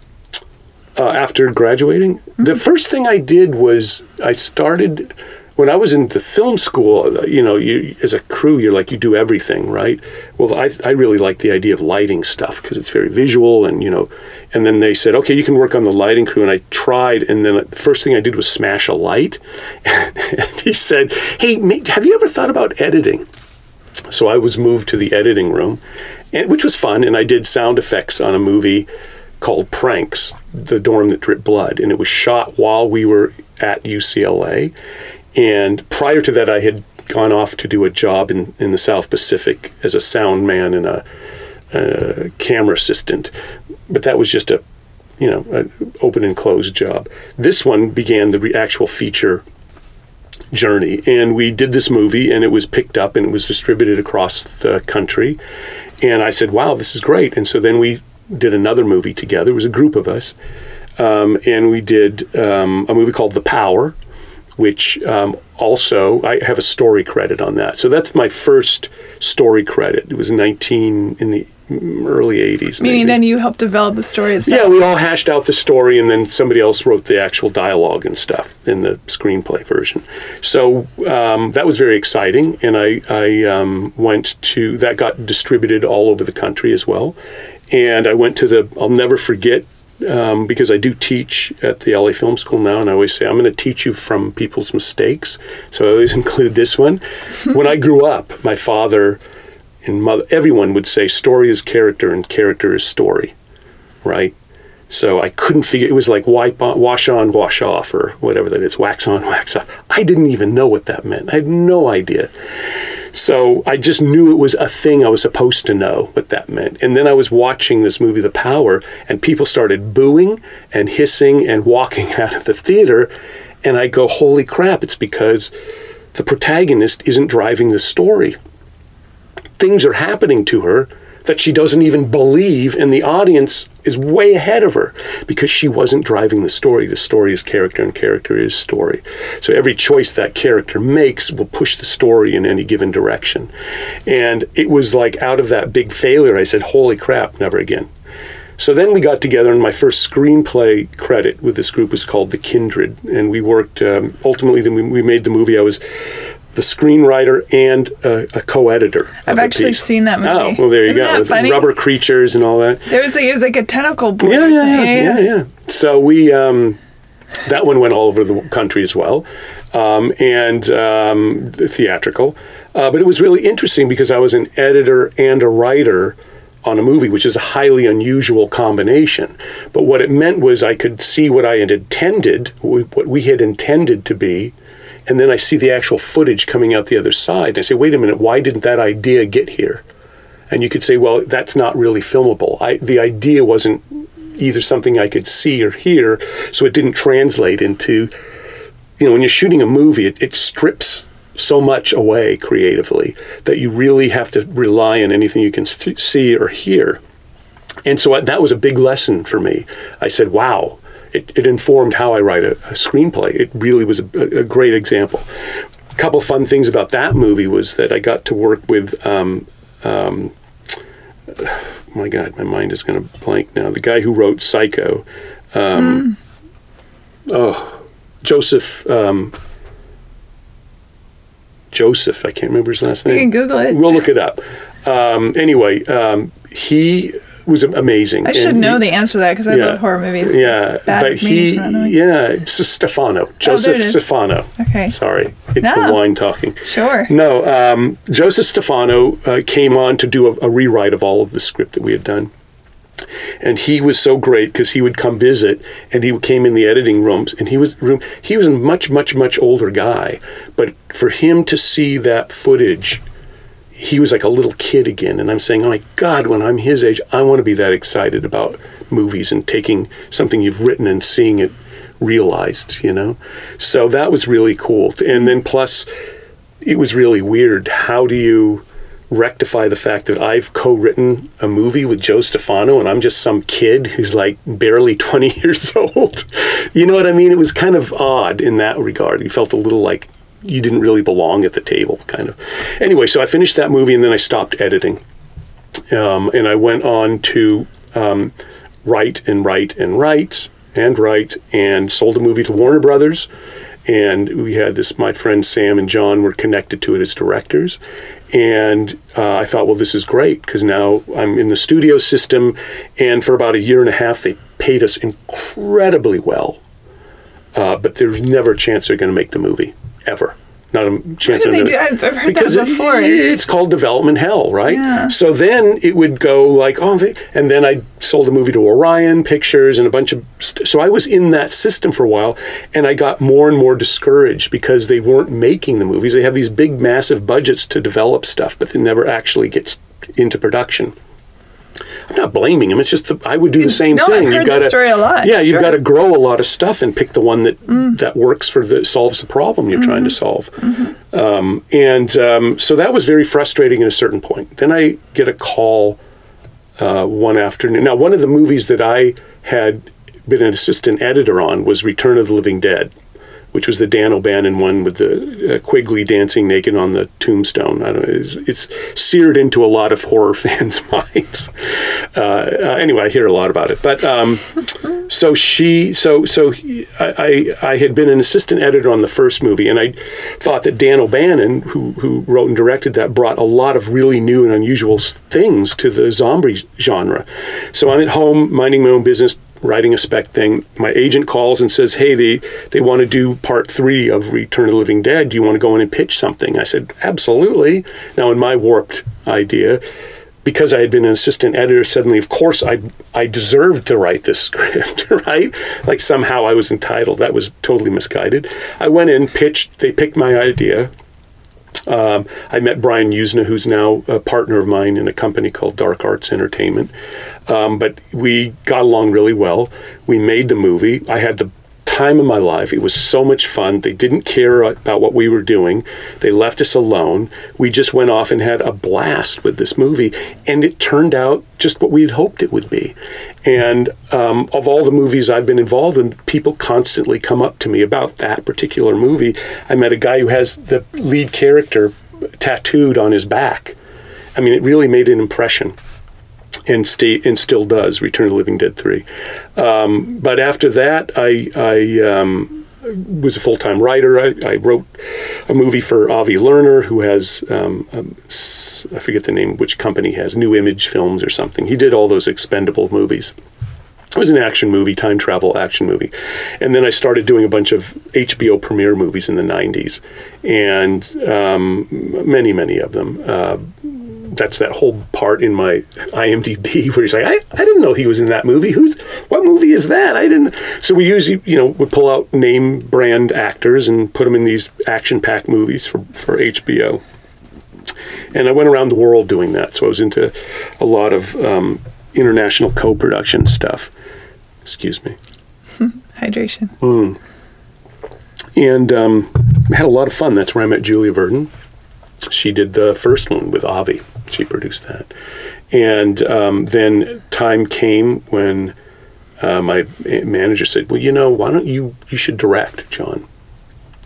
Uh, after graduating, mm-hmm. the first thing I did was I started when I was in the film school, uh, you know, you, as a crew, you're like, you do everything, right? Well, I, I really like the idea of lighting stuff because it's very visual and, you know, and then they said, okay, you can work on the lighting crew. And I tried. And then the first thing I did was smash a light. and he said, hey, have you ever thought about editing? So I was moved to the editing room, and, which was fun. And I did sound effects on a movie called Pranks, The Dorm That Dripped Blood. And it was shot while we were at UCLA and prior to that, I had gone off to do a job in, in the South Pacific as a sound man and a, a camera assistant. But that was just a, you know, an open and closed job. This one began the re- actual feature journey. And we did this movie, and it was picked up and it was distributed across the country. And I said, wow, this is great. And so then we did another movie together. It was a group of us. Um, and we did um, a movie called The Power, which um, also I have a story credit on that. So that's my first story credit. It was 19 in the early 80s. Meaning maybe. then you helped develop the story itself. Yeah, we all hashed out the story and then somebody else wrote the actual dialogue and stuff in the screenplay version. So um, that was very exciting. And I, I um, went to, that got distributed all over the country as well. And I went to the, I'll never forget um, because I do teach at the LA Film School now, and I always say I'm going to teach you from people's mistakes. So I always include this one. when I grew up, my father and mother, everyone would say story is character and character is story, right? So I couldn't figure. It was like wipe on, wash on, wash off, or whatever that is, wax on, wax off. I didn't even know what that meant. I had no idea. So I just knew it was a thing I was supposed to know what that meant. And then I was watching this movie, The Power, and people started booing and hissing and walking out of the theater. And I go, holy crap, it's because the protagonist isn't driving the story. Things are happening to her that she doesn't even believe, and the audience is way ahead of her because she wasn't driving the story. The story is character, and character is story. So every choice that character makes will push the story in any given direction. And it was like out of that big failure, I said, Holy crap, never again. So then we got together, and my first screenplay credit with this group was called The Kindred, and we worked. Um, ultimately, then we, we made the movie. I was the screenwriter and a, a co-editor. I've actually seen that movie. Oh, well, there you Isn't go. With funny? rubber creatures and all that. There was like, it was like a tentacle board. Yeah, yeah, yeah, yeah, yeah. So we um, that one went all over the country as well, um, and um, theatrical. Uh, but it was really interesting because I was an editor and a writer on a movie, which is a highly unusual combination. But what it meant was I could see what I had intended, what we had intended to be, and then I see the actual footage coming out the other side. And I say, wait a minute, why didn't that idea get here? And you could say, well, that's not really filmable. I, the idea wasn't either something I could see or hear, so it didn't translate into, you know, when you're shooting a movie, it, it strips so much away creatively that you really have to rely on anything you can see or hear. And so I, that was a big lesson for me. I said, wow, it, it informed how I write a, a screenplay. It really was a, a, great example. A couple fun things about that movie was that I got to work with. Um, um, my God, my mind is going to blank now. The guy who wrote Psycho. Um, mm. Oh, Joseph. Um, Joseph, I can't remember his last name. You can Google it. We'll look it up. Um, anyway, um, he was amazing. I should And know he- the answer to that because I Yeah. love horror movies. yeah, but he, for not knowing. yeah, it's Stefano, Joseph it is. Stefano. Okay. Sorry, it's the wine talking. Sure. No, um, Joseph Stefano uh, came on to do a, a rewrite of all of the script that we had done. And he was so great because he would come visit, and he came in the editing rooms, and he was room. He was a much, much, much older guy, but for him to see that footage, he was like a little kid again. And I'm saying, oh my God, when I'm his age, I want to be that excited about movies and taking something you've written and seeing it realized, you know? So that was really cool. And then plus, it was really weird. How do you rectify the fact that I've co-written a movie with Joe Stefano and I'm just some kid who's like barely 20 years old? You know what I mean? It was kind of odd in that regard. You felt a little like you didn't really belong at the table, kind of. Anyway, so I finished that movie and then I stopped editing, um, and I went on to um, write and write and write and write and sold a movie to Warner Brothers. And we had this, my friends Sam and John were connected to it as directors. And uh, I thought, well, this is great because now I'm in the studio system. And for about a year and a half, they paid us incredibly well. Uh, but there's never a chance they're going to make the movie, ever. Not a chance. Why do they do- I've- I've heard because that before. It, it's called development hell, right? Yeah. So then it would go like, oh, they, and then I sold a movie to Orion Pictures and a bunch of. St- so I was in that system for a while, and I got more and more discouraged because they weren't making the movies. They have these big, massive budgets to develop stuff, but it never actually gets into production. I'm not blaming him. It's just the, I would do the same No, thing. I've heard gotta, story a lot, Yeah, you've got to grow a lot of stuff and pick the one that Mm. that works for the solves the problem you're trying to solve. Mm-hmm. Um, and um, so that was very frustrating at a certain point. Then I get a call uh, one afternoon. Now, one of the movies that I had been an assistant editor on was Return of the Living Dead, which was the Dan O'Bannon one with the uh, Quigley dancing naked on the tombstone. I don't know. It's, it's seared into a lot of horror fans' minds. Uh, uh, anyway, I hear a lot about it. But um, so she, so so he- I, I I had been an assistant editor on the first movie, and I thought that Dan O'Bannon, who who wrote and directed that, brought a lot of really new and unusual things to the zombie genre. So I'm at home minding my own business, writing a spec thing. My agent calls and says, "Hey, they they want to do part three of Return of the Living Dead. Do you want to go in and pitch something?" I said, "Absolutely." Now, in my warped idea, because I had been an assistant editor, suddenly, of course, I I deserved to write this script, right? Like somehow I was entitled. That was totally misguided. I went in, pitched. They picked my idea. Um, I met Brian Yuzna, who's now a partner of mine in a company called Dark Arts Entertainment. Um, but we got along really well. We made the movie. I had the time of my life. It was so much fun. They didn't care about what we were doing. They left us alone. We just went off and had a blast with this movie, and it turned out just what we had hoped it would be. And um, of all the movies I've been involved in, people constantly come up to me about that particular movie. I met a guy who has the lead character tattooed on his back. I mean, it really made an impression and stay and still does. Return of the Living Dead three. Um, but after that, I I um, was a full time writer. I, I wrote a movie for Avi Lerner, who has um, um, s- I forget the name, which company has Nu Image Films or something. He did all those expendable movies. It was an action movie, time travel action movie. And then I started doing a bunch of HBO premiere movies in the 90s, and um, many, many of them. Uh, that's that whole part in my IMDb where he's like, I, I didn't know he was in that movie. Who's what movie is that? I didn't. So we usually, you know, would pull out name brand actors and put them in these action packed movies for, for HBO. And I went around the world doing that. So I was into a lot of um, international co production stuff. Excuse me. Hydration. And um, had a lot of fun. That's where I met Julia Verdin. She did the first one with Avi. She produced that. And um, then time came when uh, my manager said, "Well, you know, why don't you you should direct, John?"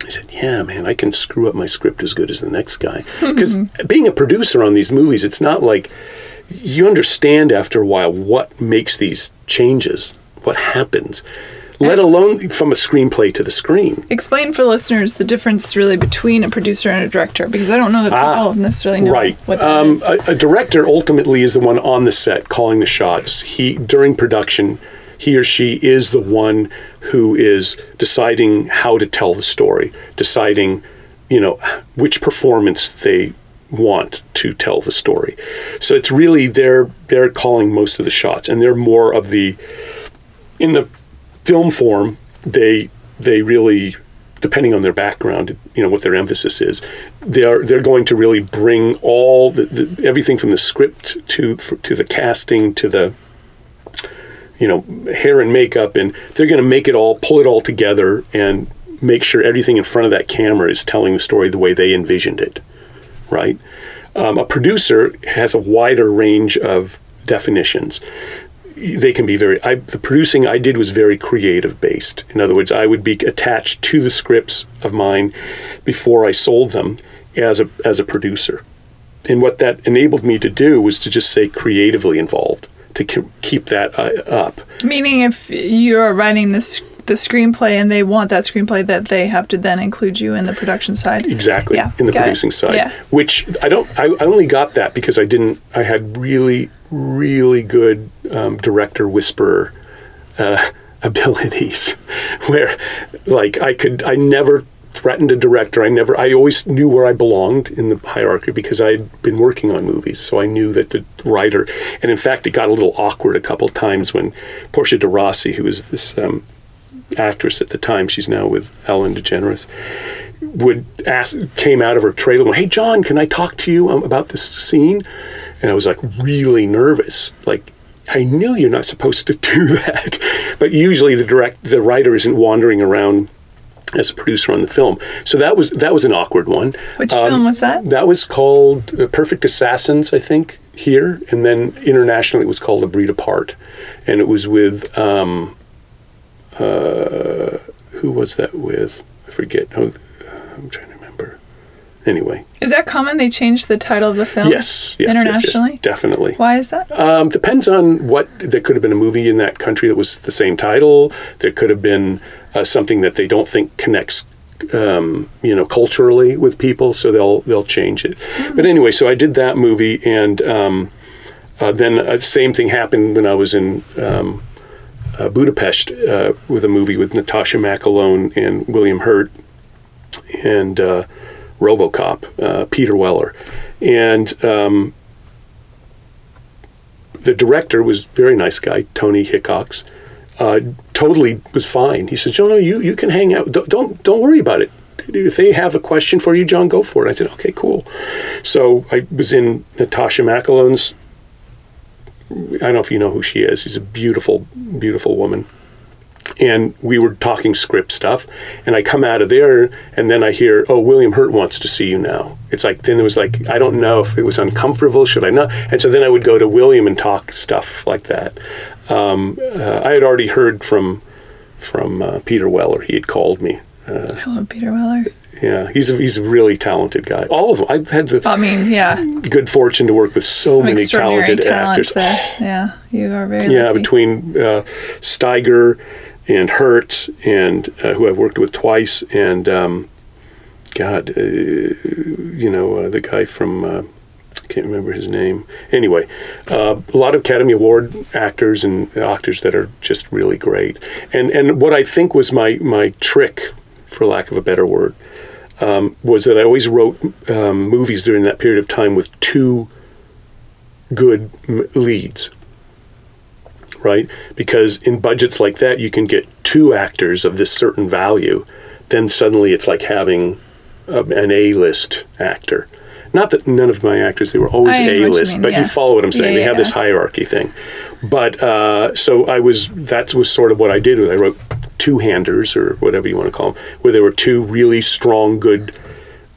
I said, "Yeah, man, I can screw up my script as good as the next guy." Because being a producer on these movies, it's not like you understand after a while what makes these changes, what happens, let alone from a screenplay to the screen. Explain for listeners the difference really between a producer and a director, because I don't know that people necessarily know Ah, Right. what that Um, is. a, a director ultimately is the one on the set calling the shots. He during production, he or she is the one who is deciding how to tell the story, deciding, you know, which performance they want to tell the story. So it's really they're they're calling most of the shots, and they're more of the in the film form. They they really depending on their background, you know what their emphasis is. They're they're going to really bring all the, the everything from the script to to the casting to the you know hair and makeup, and they're going to make it all, pull it all together, and make sure everything in front of that camera is telling the story the way they envisioned it. Right. Um, a producer has a wider range of definitions they can be very. I, the producing I did was very creative based. In other words, I would be attached to the scripts of mine before I sold them as a as a producer, and what that enabled me to do was to just say creatively involved to keep that uh, up. Meaning, if you're writing this the screenplay and they want that screenplay, that they have to then include you in the production side. Exactly. Yeah, in the got it. producing side. Yeah. Which I don't I, I only got that because I didn't I had really, really good um, director whisperer uh, abilities where like I could I never threatened a director. I never I always knew where I belonged in the hierarchy because I had been working on movies. So I knew that the writer and in fact it got a little awkward a couple times when Portia de Rossi, who was this um, actress at the time, she's now with Ellen DeGeneres, would ask, came out of her trailer, and went, "Hey, John, can I talk to you um, about this scene?" And I was like really nervous, like. I knew you're not supposed to do that, but usually the direct the writer isn't wandering around as a producer on the film. So that was that was an awkward one. Which Um, film was that? That was called uh, Perfect Assassins, I think, here, and then internationally it was called A Breed Apart, and it was with um, uh, who was that with? I forget. Oh, I'm trying to remember. Anyway, Is that common? They changed the title of the film. yes, yes, yes, internationally. yes, definitely. Why is that? Um, depends on what. There could have been a movie in that country that was the same title. There could have been uh, something that they don't think connects, um, you know, culturally with people, so they'll they'll change it. But anyway, so I did that movie, and um, uh, then uh, same thing happened when I was in. Um, uh, Budapest uh, with a movie with Natascha McElhone and William Hurt and uh, RoboCop, uh, Peter Weller, and um, the director was very nice guy, Tony Hickox. Uh, totally was fine. He said, "John, no, you you can hang out. Don't don't, don't worry about it. If they have a question for you, John, go for it." I said, "Okay, cool." So I was in Natascha McElhone's. I don't know if you know who she is. She's a beautiful, beautiful woman. And we were talking script stuff, and I come out of there, and then I hear, "Oh, William Hurt wants to see you now." It's like then it was like I don't know if it was uncomfortable. Should I not? And so then I would go to William and talk stuff like that. Um, uh, I had already heard from from uh, Peter Weller. He had called me. Uh, Hello, Peter Weller. Yeah, he's a, he's a really talented guy. All of them. I've had the I mean, yeah, good fortune to work with so some many talented actors. there. Yeah, you are very Yeah, lucky. between uh, Steiger and Hertz and uh, who I've worked with twice, and um, God, uh, you know, uh, the guy from. Uh, can't remember his name. Anyway, uh, a lot of Academy Award actors and actors that are just really great. And and what I think was my my trick, for lack of a better word, um, was that I always wrote um, movies during that period of time with two good m- leads right? Because in budgets like that, you can get two actors of this certain value. Then suddenly it's like having a, an A-list actor. Not that none of my actors they were always I know what you A-list, mean, but yeah. you follow what I'm saying. Yeah, they have this hierarchy thing. But uh, so I was that was sort of what I did. I wrote two-handers or whatever you want to call them, where there were two really strong, good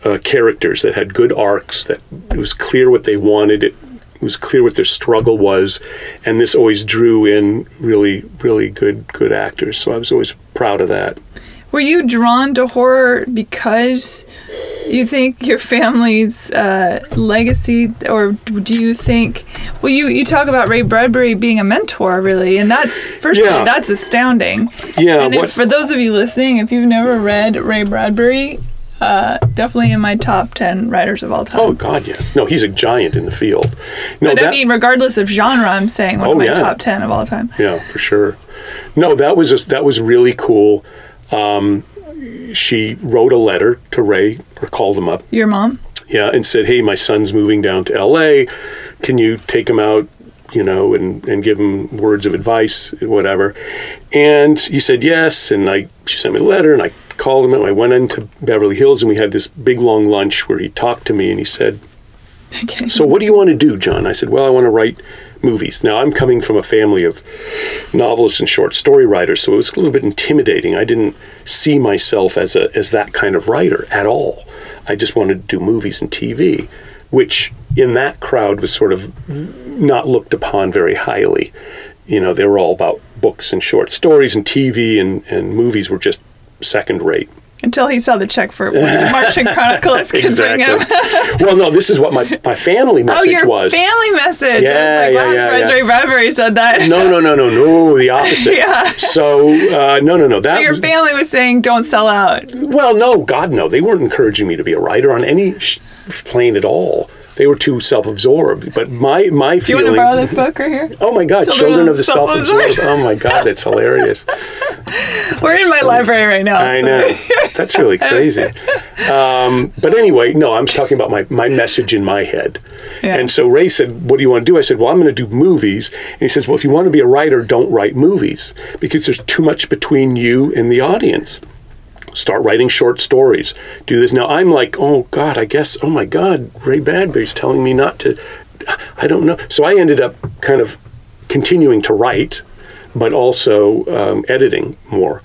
uh, characters that had good arcs. That it was clear what they wanted. It, it was clear what their struggle was, and this always drew in really, really good, good actors. So I was always proud of that. Were you drawn to horror because you think your family's uh, legacy, or do you think? Well, you you talk about Ray Bradbury being a mentor, really, and that's firstly Yeah. that's astounding. Yeah, and what- if, for those of you listening, if you've never read Ray Bradbury, uh, definitely in my top ten writers of all time. Oh God, yes. No, he's a giant in the field. No, but I mean, regardless of genre, I'm saying one Oh, of my yeah. top ten of all time. Yeah, for sure. No, that was just, that was really cool. Um, she wrote a letter to Ray or called him up, Your mom? yeah, and said, "Hey, my son's moving down to L.A. Can you take him out, you know, and and give him words of advice, whatever?" And he said yes, and I she sent me a letter, and I called him, and I went into Beverly Hills, and we had this big long lunch where he talked to me, and he said, Okay. so what do you want to do, John? I said, well, I want to write movies. Now, I'm coming from a family of novelists and short story writers, so it was a little bit intimidating. I didn't see myself as a as that kind of writer at all. I just wanted to do movies and TV, which in that crowd was sort of not looked upon very highly. you know, they were all about books and short stories, and TV and, and movies were just second rate. Until he saw the check for Martian Chronicles him. well, no, this is what my, my family message oh, message your was. family message. Yeah, I was like, yeah, wow, yeah, surprised yeah. Bradbury said that. no, no, no, no, no, the opposite. Yeah. So, uh, no, no, no. That So your was, family was saying, don't sell out. well, no, God, no. They weren't encouraging me to be a writer on any sh- plane at all. They were too self-absorbed. But my my Do you feeling. want to borrow this book right here? Oh my God, Children Children, of the Self-Absorbed. Oh my God, it's hilarious. We're in my library right now. I know. That's really crazy. Um, but anyway, no, I'm just talking about my, my message in my head. Yeah. And so Ray said, What do you want to do? I said, Well, I'm going to do movies. And he says, Well, if you want to be a writer, don't write movies because there's too much between you and the audience. Start writing short stories. Do this. Now, I'm like, Oh, God, I guess, oh my God, Ray Bradbury's telling me not to. I don't know. So I ended up kind of continuing to write, but also um, editing more.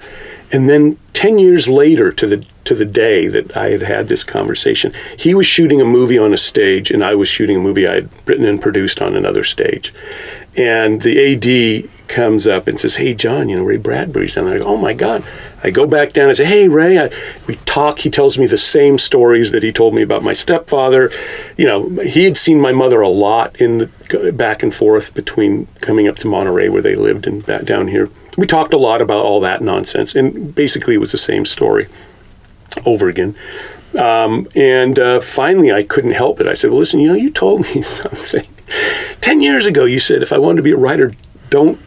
And then 10 years later to the to the day that I had had this conversation, he was shooting a movie on a stage and I was shooting a movie I had written and produced on another stage. And the AD comes up and says, "Hey John, you know Ray Bradbury's down there." I go, "Oh my God!" I go back down and say, "Hey Ray," I, we talk. He tells me the same stories that he told me about my stepfather. You know, he had seen my mother a lot in the back and forth between coming up to Monterey where they lived and back down here. We talked a lot about all that nonsense, and basically it was the same story over again. Um, and uh, finally, I couldn't help it. I said, "Well, listen, you know, you told me something ten years ago. You said if I wanted to be a writer, don't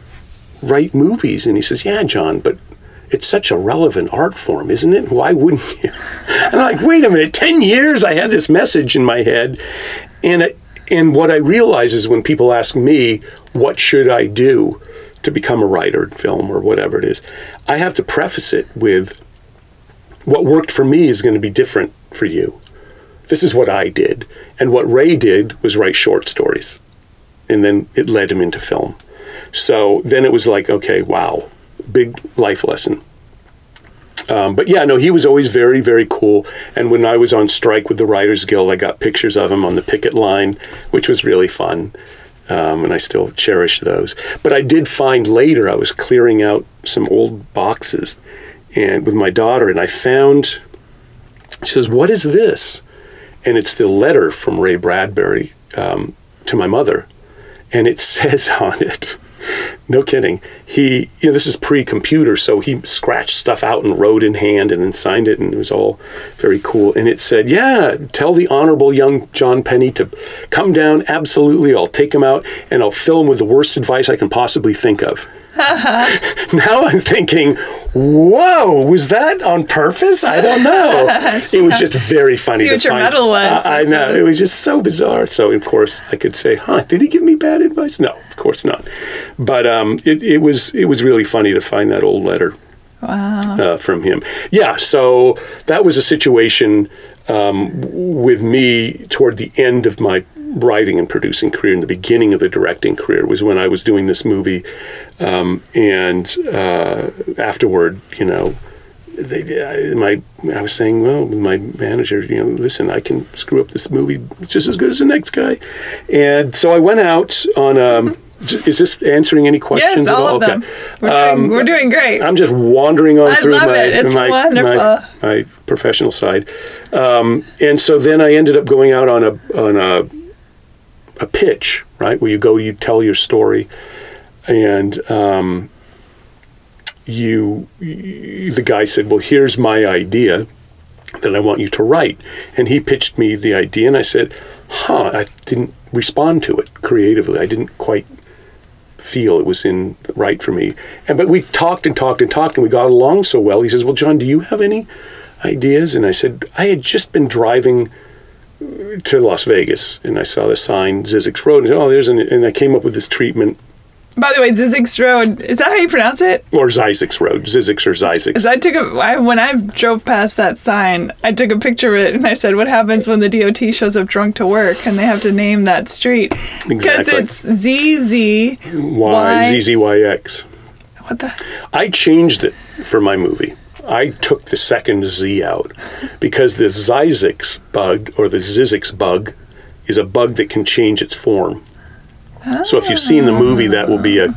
write movies." And he says, "Yeah, John, but it's such a relevant art form, isn't it? Why wouldn't you?" And I'm like, "Wait a minute! Ten years I had this message in my head, and it, and what I realize is when people ask me, what should I do?" To become a writer in film or whatever it is, I have to preface it with what worked for me is going to be different for you. This is what I did. And what Ray did was write short stories. And then it led him into film. So then it was like, okay, wow, big life lesson. Um, but yeah, no, he was always very, very cool. And when I was on strike with the Writers Guild, I got pictures of him on the picket line, which was really fun. Um, and I still cherish those. But I did find later, I was clearing out some old boxes and with my daughter, and I found. She says, "What is this?" And it's the letter from Ray Bradbury um, to my mother, and it says on it. No kidding. He, you know, this is pre-computer, so he scratched stuff out and wrote in hand and then signed it, and it was all very cool. And it said, "Yeah, tell the honorable young John Penney to come down. Absolutely, I'll take him out and I'll fill him with the worst advice I can possibly think of." now I'm thinking, whoa, was that on purpose? I don't know. it was just very funny See what your find. medal was. I, I know. It was just so bizarre. So, of course, I could say, huh, did he give me bad advice? No, of course not. But um, it, it was it was really funny to find that old letter Wow. uh, from him. Yeah, so that was a situation um, with me toward the end of my writing and producing career. In the beginning of the directing career was when I was doing this movie, um, and uh, afterward, you know. They, I, my, I was saying, well, with my manager, you know, listen, I can screw up this movie just as good as the next guy, and so I went out on. Um, j- is this answering any questions yes, at all all? of them. We're, Um, doing, we're doing great. I'm just wandering on I through my, it. My, my my professional side, um, and so then I ended up going out on a on a a pitch, right, where you go, you tell your story, and um, you, you the guy said, well, here's my idea that I want you to write, and he pitched me the idea, and I said, huh, I didn't respond to it creatively. I didn't quite feel it was in right for me. And but we talked and talked and talked and we got along so well. He says, "Well, John, do you have any ideas?" And I said, "I had just been driving to Las Vegas and I saw the sign Zizek's Road and oh, there's an and I came up with this treatment By the way, Zizek's Road, is that how you pronounce it? or Zizek's Road, Zizek's or Zizek's. I took a, I, when I drove past that sign, I took a picture of it and I said, what happens when the DOT shows up drunk to work and they have to name that street? Because Exactly. it's ZZ. Y Why- ZZYX. What the? I changed it for my movie. I took the second Z out because the Zizek's bug or the Zizek's bug is a bug that can change its form. So if you've seen the movie, that will be a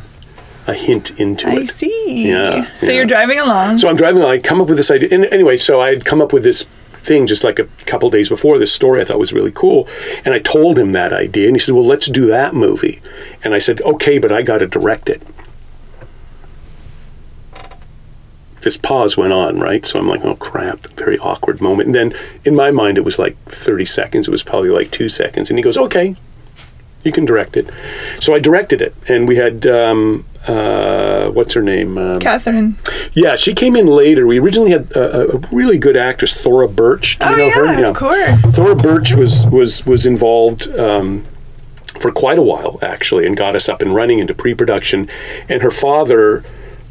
a hint into I it. I see. Yeah, So yeah. you're driving along. So I'm driving along, I come up with this idea. And anyway, so I had come up with this thing just like a couple days before this story I thought was really cool. And I told him that idea. And he said, Well, let's do that movie. And I said, Okay, but I got to direct it. This pause went on, right? So I'm like, Oh crap, very awkward moment. And then in my mind, it was like 30 seconds. It was probably like two seconds. And he goes, Okay, you can direct it. So I directed it. And we had, um, uh, what's her name? Um, Catherine. yeah, she came in later. We originally had a, a really good actress, Thora Birch. Do you Oh, know her? yeah, of course. Thora Birch was was was involved um, for quite a while actually, and got us up and running into pre-production. And her father,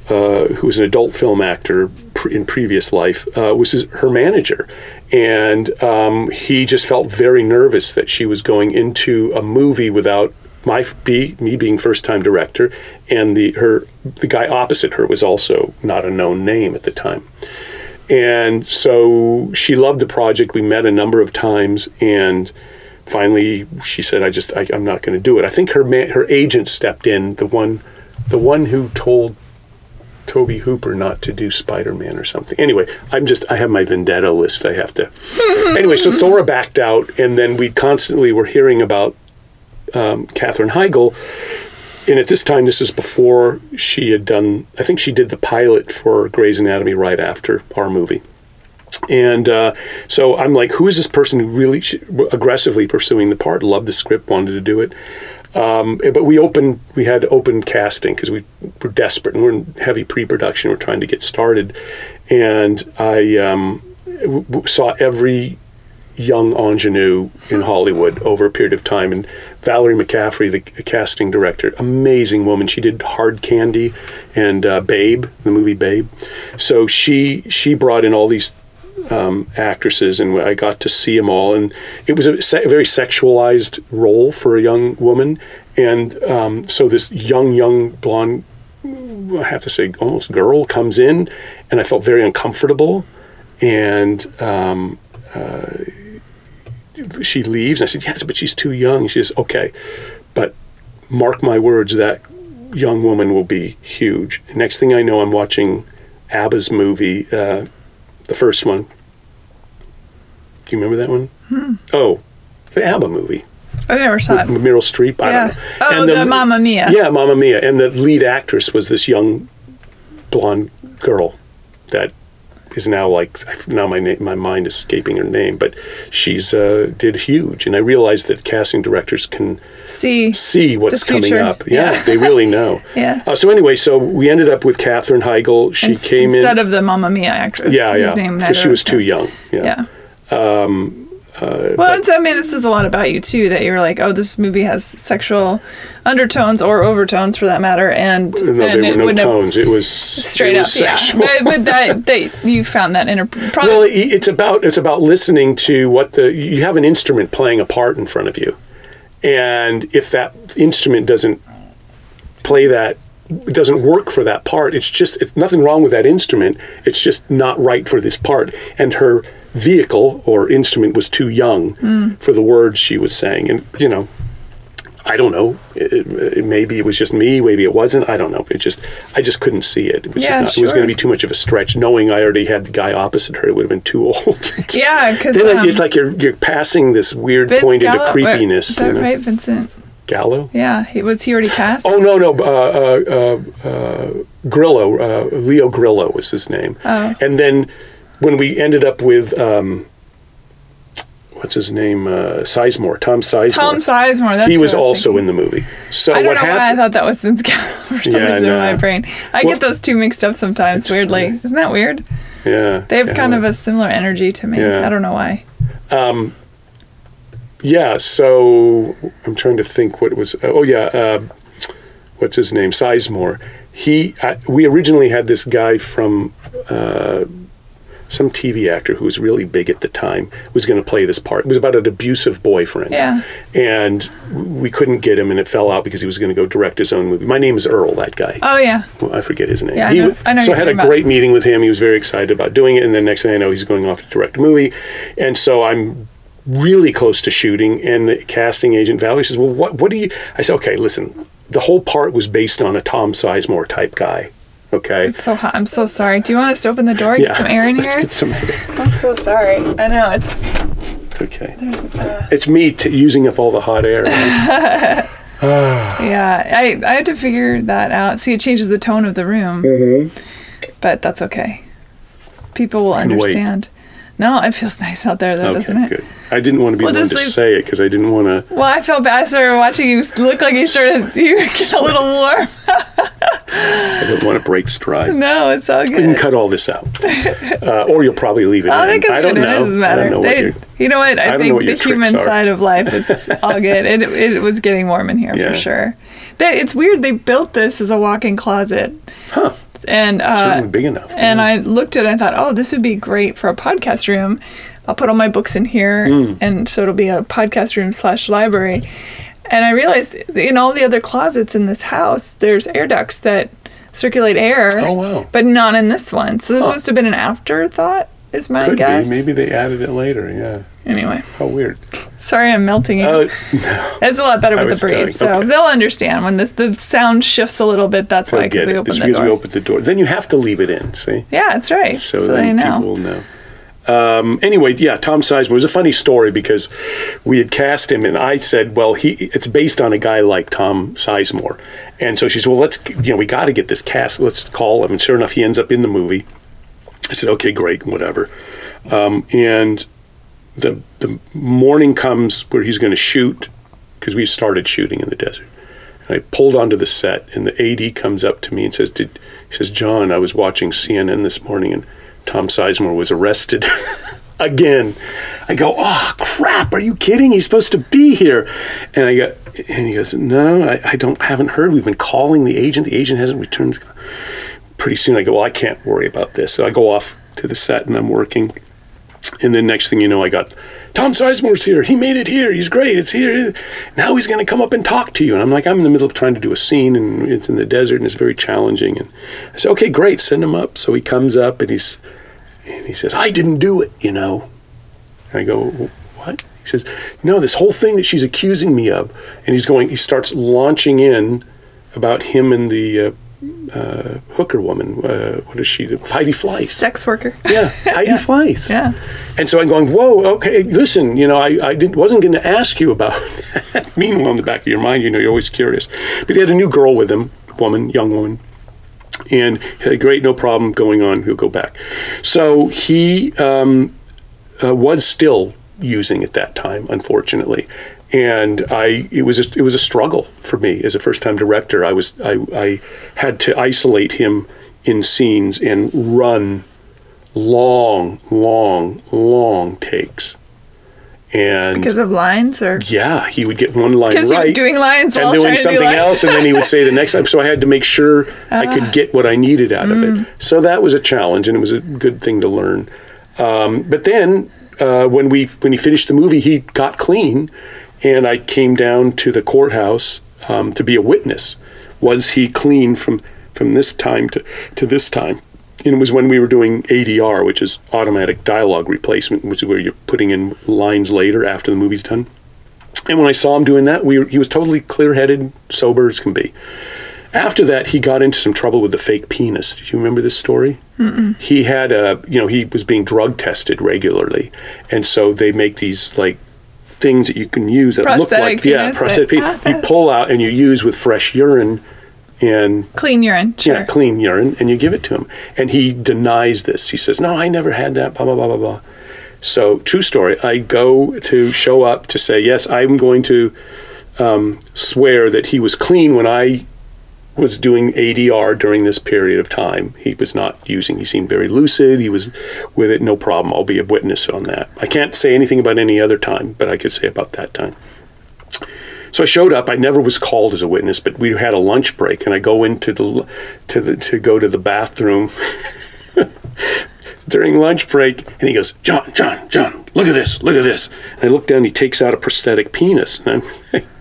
uh, who was an adult film actor in previous life, uh, was his, her manager, and um, he just felt very nervous that she was going into a movie without my be me being first time director, and the her the guy opposite her was also not a known name at the time. And so she loved the project. We met a number of times, and finally she said, "I just I, I'm not going to do it." I think her ma- her agent stepped in, the one the one who told Tobe Hooper not to do Spider Man or something. Anyway, I'm just I have my vendetta list. I have to. anyway, so Thora backed out, and then we constantly were hearing about um, Katherine Heigl. And at this time, this is before she had done. I think she did the pilot for Grey's Anatomy right after our movie. And uh, so I'm like, who is this person who really sh- aggressively pursuing the part? Loved the script, wanted to do it. Um, but we opened, we had open casting because we were desperate and we're in heavy pre-production. We're trying to get started, and I um, w- saw every young ingenue in Hollywood over a period of time. And Valerie McCaffrey, the casting director, amazing woman. She did Hard Candy and uh, Babe, the movie Babe. So she she brought in all these um, actresses, and I got to see them all. And it was a, se- very sexualized role for a young woman. And um, so this young, young blonde, I have to say, almost girl comes in, and I felt very uncomfortable. And um, uh, she leaves. I said, Yes, but she's too young. She says, Okay, but mark my words, that young woman will be huge. Next thing I know, I'm watching ABBA's movie, uh, the first one. Do you remember that one? Hmm. Oh, the ABBA movie. Oh, I never saw it. Meryl Streep. I Yeah. don't know. Oh, the Mamma Mia. Yeah, Mamma Mia. And the lead actress was this young blonde girl that is now like now my name, my mind is escaping her name, but she's uh, did huge. And I realized that casting directors can See. see what's coming up. Yeah, Yeah. they really know. Yeah. Uh, so anyway, so we ended up with Katherine Heigl. She Ins- came in. instead of the Mamma Mia actress. yeah, yeah, because she was too young. Yeah. Yeah. Uh, well, it's, I mean, this is a lot about you too. That you're like, oh, this movie has sexual undertones or overtones, for that matter, and No, and were it no tones. It was straight it up, was yeah. sexual. But, but that, that you found that inter probably Well, it's about it's about listening to what the you have an instrument playing a part in front of you, and if that instrument doesn't play that doesn't work for that part, it's just it's nothing wrong with that instrument. It's just not right for this part, and her vehicle or instrument was too young for the words she was saying, and you know. I don't know. It, it, maybe it was just me. Maybe it wasn't. I don't know. It just, I just couldn't see it. It was, Yeah, not, it was going to be too much of a stretch. Knowing I already had the guy opposite her, it would have been too old. yeah, because Then it's like you're you're passing this weird point into creepiness. Is that you know? right, Vincent? Gallo? Yeah, he was he already cast. Oh no no uh, uh, uh, uh, Grillo uh, Leo Grillo was his name. Oh. And then when we ended up with um, what's his name uh, Sizemore Tom Sizemore. Tom Sizemore. That's he who was also thinking. in the movie. So I don't know why I thought that was Vince Gallo for some Yeah, reason in my brain. I Well- get those two mixed up sometimes. Weirdly, isn't that weird? Yeah, They have yeah. kind of a similar energy to me. Yeah. I don't know why. Um, Yeah, so I'm trying to think what was. Oh yeah, uh, what's his name? Sizemore. He. I, we originally had this guy from uh, some TV actor who was really big at the time was going to play this part. It was about an abusive boyfriend. Yeah. And we couldn't get him, and it fell out because he was going to go direct his own movie. My name is Earl. That guy. Oh yeah. Well, I forget his name. Yeah, I know- I know so I had a talking about. great meeting with him. He was very excited about doing it, and then next thing I know, he's going off to direct a movie, and so I'm really close to shooting. And the casting agent Valerie says, "Well, what what do you?" I said, "Okay, listen, the whole part was based on a Tom Sizemore type guy. Okay. It's so hot. I'm so sorry. Do you want us to open the door? Get some air in let's here? get some air. I'm so sorry. I know it's. It's okay. There's, uh, It's me t- using up all the hot air. yeah, I I have to figure that out. See, it changes the tone of the room, Mm-hmm. but that's okay. People will understand. No, it feels nice out there, though, doesn't okay, it? good. I didn't want to be Well, the one to leave- say it because I didn't want to. Well, I felt bad. I started watching you look like you started. You get a little warm. I don't want to break stride. No, it's all good. We can cut all this out, uh, or you'll probably leave it. I in. think it's I don't know. It doesn't I don't know They- you know what? I, know think the human are. side of life is all good. It, it was getting warm in here Yeah. for sure. They, it's weird. They built this as a walk-in closet, Huh? And uh, Certainly big enough. and yeah. I looked at it and I thought, oh, this would be great for a podcast room. I'll put all my books in here, Hmm. and so it'll be a podcast room slash library. And I realized in all the other closets in this house, there's air ducts that circulate air. Oh, wow. But not in this one. So this Huh. must have been an afterthought, is my Could guess. be. Maybe they added it later. Yeah. Anyway, How weird. sorry I'm melting it. Oh no. it's a lot better with the breeze, so okay. they'll understand when the, the sound shifts a little bit. That's why I get because we open It's the because door. we opened the door. Then you have to leave it in. See. yeah, that's right. so, So, then they know. people will know. Um, anyway, yeah, Tom Sizemore was a funny story because we had cast him, and I said, "Well, he it's based on a guy like Tom Sizemore," and so she said, "Well, let's you know we got to get this cast. Let's call him." And sure enough, he ends up in the movie. I said, "Okay, great, whatever," um, and the the morning comes where he's going to shoot because we started shooting in the desert. And I pulled onto the set, and the AD comes up to me and says, "Did he says John? I was watching CNN this morning, and Tom Sizemore was arrested again." I go, "Oh crap! Are you kidding? He's supposed to be here." And I go, and he goes, "No, I, I don't. Haven't heard. We've been calling the agent. The agent hasn't returned." Pretty soon, I go, "Well, I can't worry about this." So I go off to the set, and I'm working. And then next thing you know, I got Tom Sizemore's here. He made it here. He's great. It's here. Now he's going to come up and talk to you. And I'm like, I'm in the middle of trying to do a scene, and it's in the desert, and it's very challenging. And I said, okay, great, send him up. So he comes up, and he's and he says, I didn't do it, you know. And I go, what? He says, no, this whole thing that she's accusing me of. And he's going, he starts launching in about him and the uh, uh, hooker woman. Uh, what is she? Heidi Fleiss. Sex worker. Yeah, Heidi Fleiss. Yeah. And so I'm going, whoa, okay, listen, you know, I, I didn't, wasn't going to ask you about that. Meanwhile, in the back of your mind, you know, you're always curious. But he had a new girl with him, woman, young woman. And he had great, no problem going on. He'll go back. So he um, uh, was still using at that time, unfortunately. And I, it was a, it was a struggle for me as a first time director. I was I, I had to isolate him in scenes and run long, long, long takes. And Because of lines or yeah, he would get one line because right he was doing lines and doing do something lines. else, and then he would say the next time. So I had to make sure I could get what I needed out of Mm. it. So that was a challenge, and it was a good thing to learn. Um, but then uh, when we when he finished the movie, he got clean, and I came down to the courthouse um, to be a witness. Was he clean from from this time to to this time? And it was when we were doing ADR, which is automatic dialogue replacement, which is where you're putting in lines later after the movie's done. And when I saw him doing that, we were, he was totally clear-headed, sober as can be. After that, he got into some trouble with the fake penis. Do you remember this story? Mm-mm. He had a, you know, he was being drug tested regularly, and so they make these like things that you can use that look Prosthetic like yeah, penis prosthetic that- penis. You pull out and you use with fresh urine, and Clean urine. Sure. yeah, clean urine, and you give it to him. And he denies this. He says, "No, I never had that." Blah blah blah blah blah. So, true story. I go to show up to say, "Yes, I'm going to um, swear that he was clean when I was doing ADR during this period of time. He was not using. He seemed very lucid. He was with it, no problem. I'll be a witness on that. I can't say anything about any other time, but I could say about that time." So I showed up. I never was called as a witness, but we had a lunch break, and I go into the to the to go to the bathroom during lunch break, and he goes, "John, John, John, look at this, look at this." And I look down. He takes out a prosthetic penis, and I'm.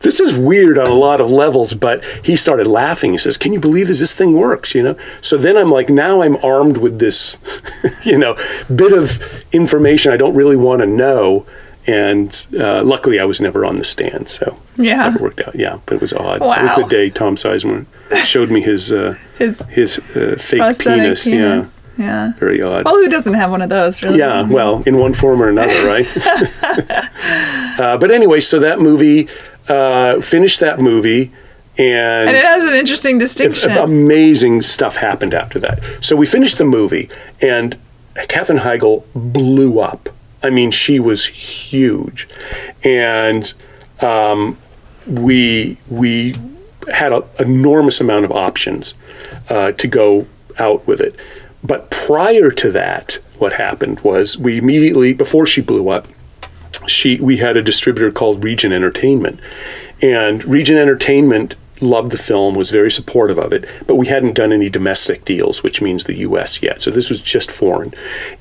This is weird on a lot of levels, but he started laughing. He says, "Can you believe this? This thing works?" You know. So then I'm like, now I'm armed with this, you know, bit of information I don't really want to know, and uh, luckily I was never on the stand, so Yeah. it worked out. Yeah, but it was odd. Wow. It was the day Tom Sizemore showed me his uh, His his uh, fake penis. penis. Yeah, Yeah. very odd. Well, who doesn't have one of those, really? Yeah, well, in one form or another, right? uh, but anyway, so that movie uh, finished that movie, and, And it has an interesting distinction. amazing stuff happened after that. So we finished the movie, and Katherine Heigl blew up. I mean, she was huge, and um, we we had an enormous amount of options uh, to go out with it. But prior to that, what happened was we immediately before she blew up, she we had a distributor called Regent Entertainment, and Regent Entertainment loved the film, was very supportive of it, but we hadn't done any domestic deals, which means the U.S. yet. So this was just foreign,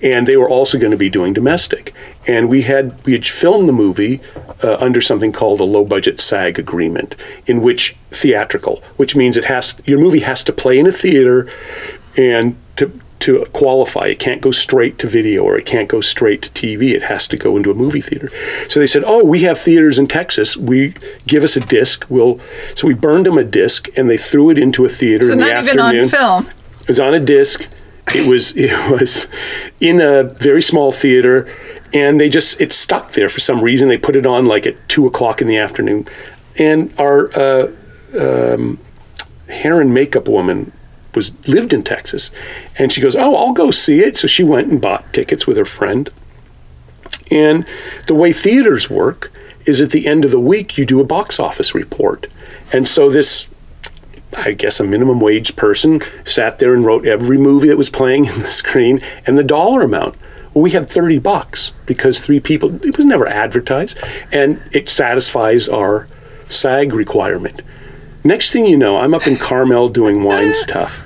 and they were also going to be doing domestic. And we had we had filmed the movie uh, under something called a low budget SAG agreement, in which theatrical, which means it has your movie has to play in a theater, and to to qualify. It can't go straight to video or it can't go straight to TV. It has to go into a movie theater. So they said, "Oh, we have theaters in Texas. We give us a disc. We'll." So we burned them a disc and they threw it into a theater so in the not even on film. It was on a disc. It was it was in a very small theater, and they just it stuck there for some reason. They put it on like at two o'clock in the afternoon, and our uh, um, hair and makeup woman was lived in Texas, and she goes, "Oh, I'll go see it." So she went and bought tickets with her friend. And the way theaters work is at the end of the week you do a box office report, and so this I guess a minimum wage person sat there and wrote every movie that was playing in the screen and the dollar amount. Well, we had 30 bucks because three people, it was never advertised, and it satisfies our SAG requirement. Next thing you know, I'm up in Carmel doing wine stuff.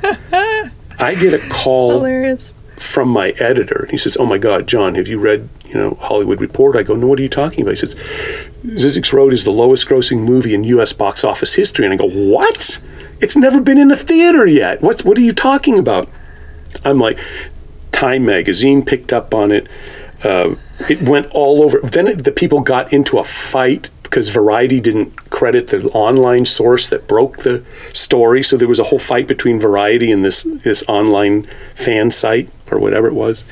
I get a call Hilarious. from my editor, and he says, "Oh my God, John, have you read you know Hollywood Reporter?" I go, "No, what are you talking about?" He says, "Zyzzyx Road is the lowest-grossing movie in U.S. box office history," and I go, "What? It's never been in a theater yet. What? What are you talking about?" I'm like, Time magazine picked up on it. Uh, it went all over. Then it, the people got into a fight because Variety didn't credit the online source that broke the story. So there was a whole fight between Variety and this this online fan site or whatever it was.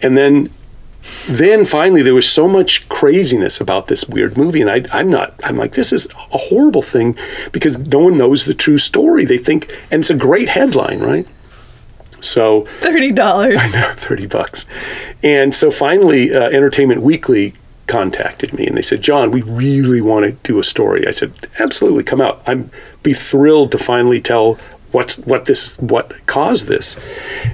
And then then finally there was so much craziness about this weird movie and I, i'm not i'm like this is a horrible thing because no one knows the true story they think and it's a great headline right so Thirty dollars. 30 bucks. And so finally, uh, Entertainment Weekly contacted me and they said, John, we really want to do a story. I said, absolutely, come out. I'm be thrilled to finally tell what's what this what caused this.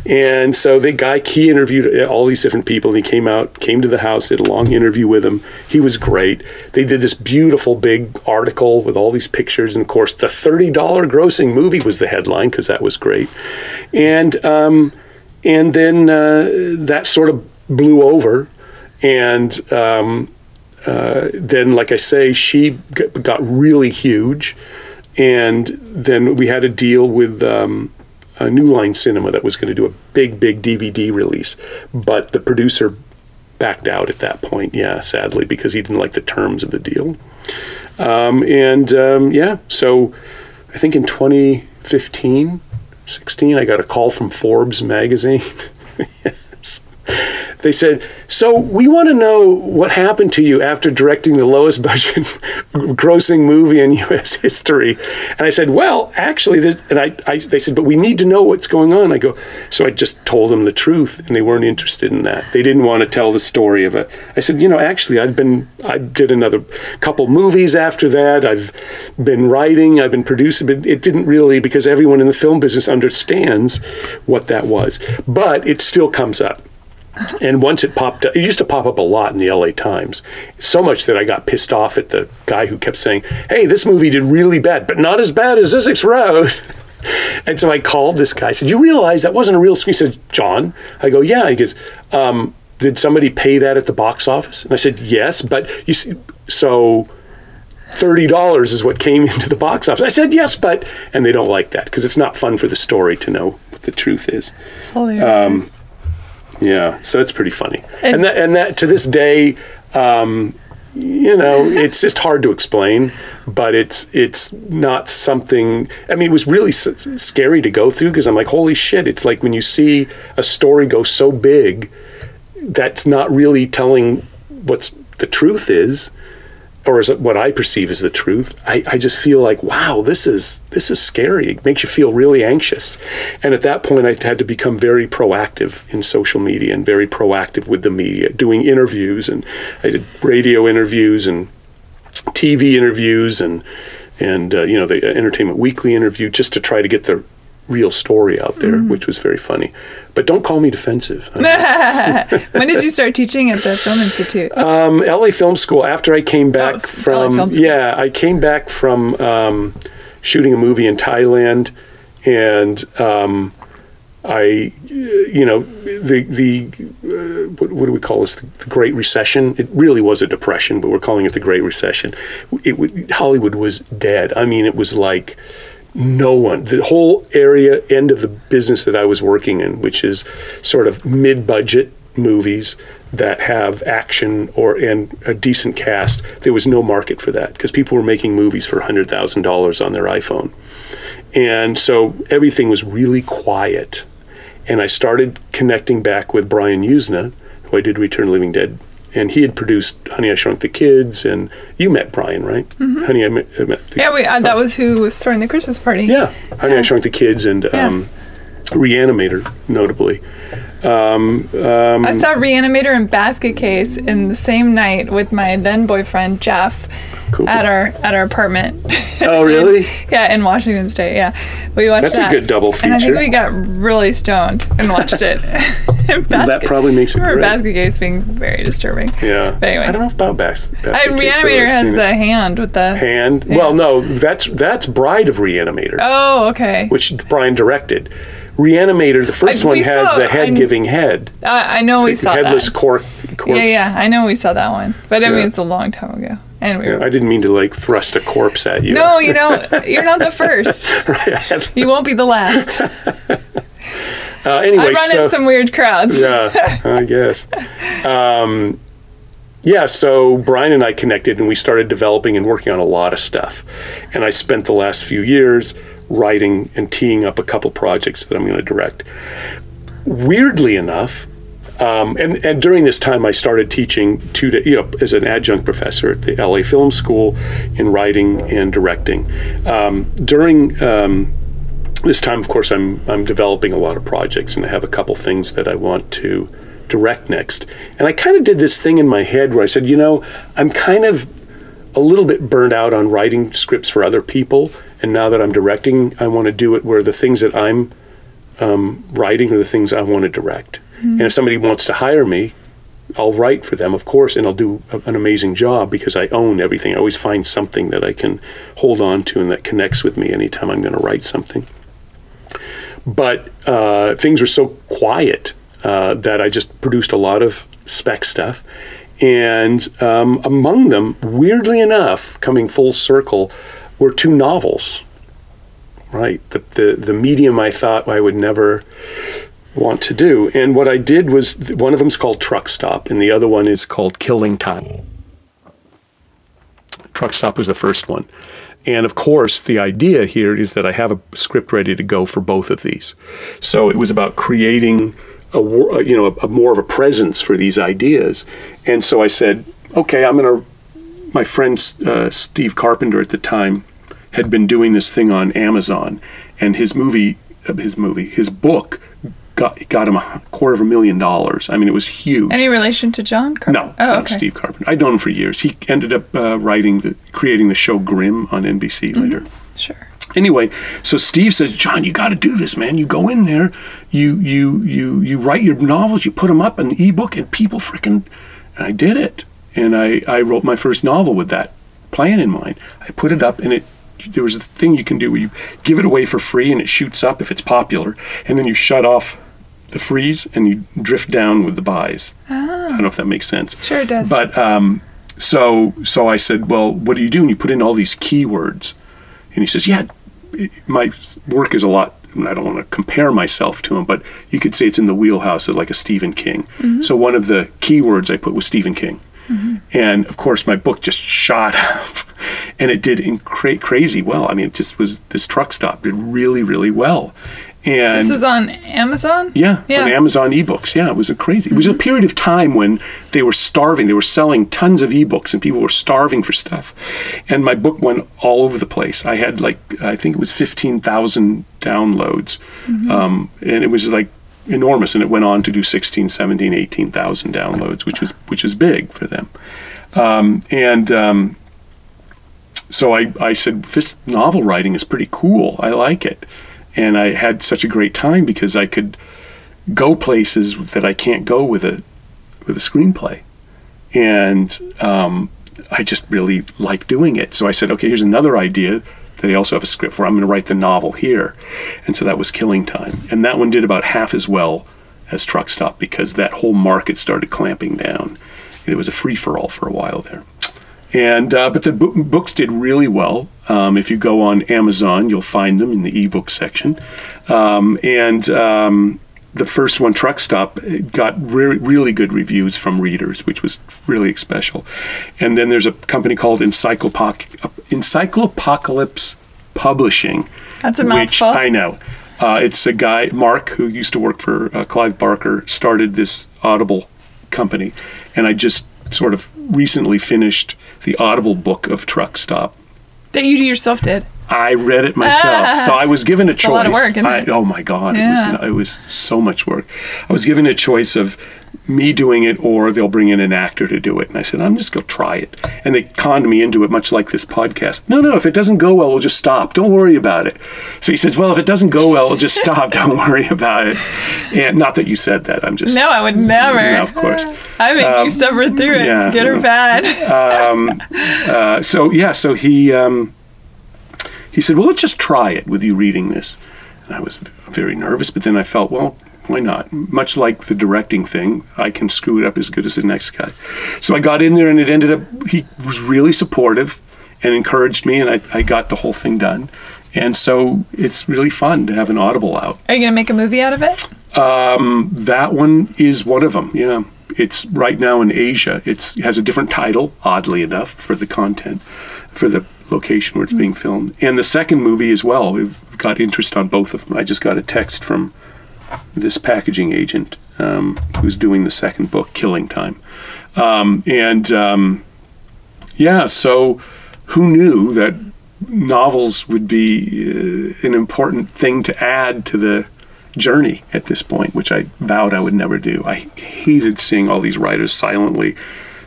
And so the guy he interviewed all these different people and he came out, came to the house, did a long interview with him. He was great. They did this beautiful big article with all these pictures and of course the $30 grossing movie was the headline because that was great. And um, and then uh, that sort of blew over and um, uh, then like i say she got really huge. And then we had a deal with um, a new line cinema that was going to do a big big dvd release. But the producer backed out at that point yeah sadly because he didn't like the terms of the deal. Um, and um, yeah so i think in 2015 16 i got a call from forbes magazine. Yes they said, "So we want to know what happened to you after directing the lowest budget grossing movie in U.S. history." And I said, "Well, actually," and I, I, they said, "But we need to know what's going on." I go, so I just told them the truth, and they weren't interested in that. They didn't want to tell the story of it. I said, "You know, actually, I've been, I did another couple movies after that. I've been writing, I've been producing, but it didn't really because everyone in the film business understands what that was, but it still comes up." And once it popped up, it used to pop up a lot in the LA Times. So much that I got pissed off at the guy who kept saying, Hey, this movie did really bad, but not as bad as Zyzzyx Road. and so I called this guy. I said, You realize that wasn't a real screen? He said, John. I go, Yeah. He goes, um, Did somebody pay that at the box office? And I said, Yes, but you see, so. Thirty dollars is what came into the box office. I said yes, but and they don't like that because it's not fun for the story to know what the truth is. Hilarious. Yeah, so it's pretty funny, And- and, that and that to this day, um, you know, it's just hard to explain, but it's it's not something. I mean, it was really s- scary to go through because I'm like, holy shit! It's like when you see a story go so big, that's not really telling what's the truth is, or is it what I perceive as the truth. I, I just feel like, wow, this is this is scary. It makes you feel really anxious. And at that point, I had to become very proactive in social media and very proactive with the media, doing interviews, and I did radio interviews and TV interviews and and uh, you know the Entertainment Weekly interview just to try to get the real story out there, which was very funny. But don't call me defensive. when did you start teaching at the Film Institute? Um, LA Film School. After I came back s- LA from yeah, I came back from um, shooting a movie in Thailand, and um, I, you know, the the uh, what, what do we call this? The, the Great Recession. It really was a depression, but we're calling it the Great Recession. It w- Hollywood was dead. I mean, it was like no one the whole area end of the business that i was working in which is sort of mid-budget movies that have action or and a decent cast there was no market for that because people were making movies for $100000 on their iphone. And so everything was really quiet. And i started connecting back with Brian Yuzna who i did return of living dead and he had produced honey i shrunk the kids and you met brian right? Honey i met, I met the yeah, we, uh, that was who was throwing the Christmas party. yeah, Honey, I Shrunk the Kids and um, Reanimator, notably. Um, um, I saw Reanimator and Basket Case in the same night with my then boyfriend Jeff Cool. at our at our apartment. Oh, really? yeah, in Washington State. Yeah, we watched That's a good double And I think we got really stoned and watched it. And that probably makes it I remember great. Basket Case being very disturbing. Yeah. But anyway. I don't know if about Bas- I, Case, Reanimator has the it. hand with the. hand. Well, no, that's that's Bride of Reanimator, Oh, okay. which Brian directed. Reanimator, the first I- one has saw- the I- head giving head, I, I know we saw that headless that. cork, corpse. Yeah, yeah, I know we saw that one, but I mean it's a long time ago, and we were. I didn't mean to like thrust a corpse at you. no, you know, you're not the first. right. You won't be the last. Uh, anyway, I run so in some weird crowds. yeah, I guess. Um, yeah, so Brian and I connected and we started developing and working on a lot of stuff. And I spent the last few years writing and teeing up a couple projects that I'm going to direct. Weirdly enough, um, and, and during this time, I started teaching two, da you know, as an adjunct professor at the LA Film School in writing and directing. Um, during um, this time, of course, I'm I'm developing a lot of projects, and I have a couple things that I want to direct next. And I kind of did this thing in my head where I said, you know, I'm kind of a little bit burned out on writing scripts for other people, and now that I'm directing, I want to do it where the things that I'm um, writing are the things I want to direct. And if somebody wants to hire me, I'll write for them, of course, and I'll do a, an amazing job because I own everything. I always find something that I can hold on to and that connects with me anytime I'm going to write something but uh, things were so quiet uh, that I just produced a lot of spec stuff. And um, among them, weirdly enough, coming full circle, were two novels. Right, the, the the medium I thought I would never want to do, and what I did was one of them's called Truck Stop, and the other one is called Killing Time. Truck Stop was the first one. And of course, the idea here is that I have a script ready to go for both of these. So it was about creating a uh, you know a, a more of a presence for these ideas. And so I said, okay, I'm to. My friend uh, Steve Carpenter at the time had been doing this thing on Amazon, and his movie, uh, his movie, his book got got him a quarter of a million dollars. I mean, it was huge. Any relation to John? Carpenter? No, Oh, okay. Steve Carpenter. I'd known him for years. He ended up uh, writing the, creating the show Grimm on NBC Mm-hmm. later. Sure. Anyway, so Steve says, John, you got to do this, man. You go in there, you you you you write your novels, you put them up in the ebook, and people freaking. And I did it, and I I wrote my first novel with that plan in mind. I put it up, and it. There was a thing you can do where you give it away for free, and it shoots up if it's popular, and then you shut off the freeze and you drift down with the buys. I don't know if that makes sense. Sure it does. But um, so so I said, well, what do you do? And you put in all these keywords, and he says, yeah, my work is a lot. I don't want to compare myself to him, but you could say it's in the wheelhouse of like a Stephen King. So one of the keywords I put was Stephen King. Mm-hmm. And of course, my book just shot up, and it did incra- crazy well. I mean, it just was this truck stop did really, really well. And This was on Amazon? yeah, Yeah. on Amazon ebooks. Yeah, it was a crazy. It was a mm-hmm. period of time when they were starving. They were selling tons of ebooks, and people were starving for stuff. And my book went all over the place. I had like I think it was fifteen thousand downloads, mm-hmm. um, and it was like enormous. And it went on to do 16, 17, 18,000 downloads, which was which was big for them. Um, and um, so I, I said, this novel writing is pretty cool. I like it. And I had such a great time because I could go places that I can't go with a with a screenplay. And um, I just really like doing it. So I said, okay, here's another idea I also have a script for. I'm going to write the novel here. And so that was Killing Time. And that one did about half as well as Truck Stop because that whole market started clamping down. It was a free for all for a while there. And uh, but the bo- books did really well. Um, if you go on Amazon, you'll find them in the ebook section. Um, and um, the first one, Truck Stop, got re- really good reviews from readers, which was really special. And then there's a company called Encyclopoc- Encyclopocalypse Publishing. That's a which mouthful. I know. Uh, it's a guy, Mark, who used to work for uh, Clive Barker, started this Audible company. And I just sort of recently finished the Audible book of Truck Stop. That you yourself did. I read it myself, so I was given a choice. a lot of work, I, oh my god, Yeah. it was it was so much work. I was given a choice of me doing it or they'll bring in an actor to do it, and I said I'm just gonna try it. And they conned me into it, much like this podcast. No, no, if it doesn't go well, we'll just stop. Don't worry about it. So he says, well, if it doesn't go well, we'll just stop. Don't worry about it. And not that you said that. I'm just No, I would never. No, of course. I make you suffer through it. yeah. Good or bad. uh, so yeah, so he um, he said, "Well, let's just try it with you reading this." And I was very nervous, but then I felt, well, why not? Much like the directing thing, I can screw it up as good as the next guy. So I got in there, and it ended up. He was really supportive and encouraged me, and I, I got the whole thing done. And so it's really fun to have an audible out. Are you going to make a movie out of it? Um, that one is one of them. Yeah, it's right now in Asia. It's, it has a different title, oddly enough, for the content, for the location where it's being filmed. And the second movie as well. We've got interest on both of them. I just got a text from this packaging agent um, who's doing the second book, Killing Time, um, and um, yeah. So who knew that novels would be uh, an important thing to add to the journey at this point, which I vowed I would never do. I hated seeing all these writers silently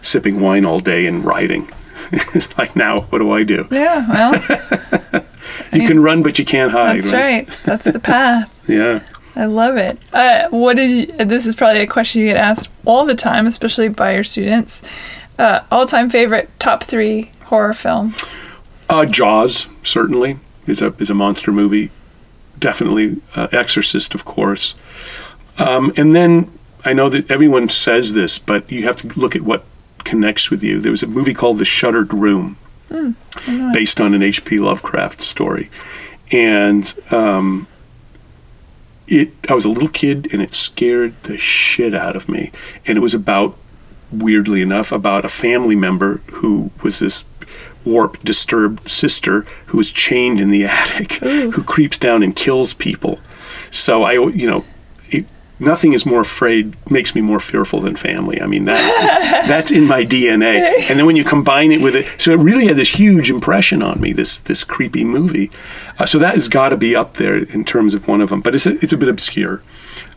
sipping wine all day and writing. It's like now, what do I do? Yeah, well, You can run, but you can't hide. that's right. That's the path. Yeah. I love it. Uh, what did you, this is probably a question you get asked all the time, especially by your students. Uh, all-time favorite top three horror film. Uh, Jaws certainly is a is a monster movie. Definitely uh, Exorcist, of course. Um, and then I know that everyone says this, but you have to look at what connects with you. There was a movie called The Shuttered Room, based on an H.P. Lovecraft story, and um, it. I was a little kid, and it scared the shit out of me. And it was about weirdly enough, about a family member who was this warped, disturbed sister who was chained in the attic, who creeps down and kills people. So I, you know, nothing is more afraid, makes me more fearful than family. I mean, that that's in my DNA. And then when you combine it with it, so it really had this huge impression on me. This this creepy movie. Uh, so that has got to be up there in terms of one of them. But it's a, it's a bit obscure.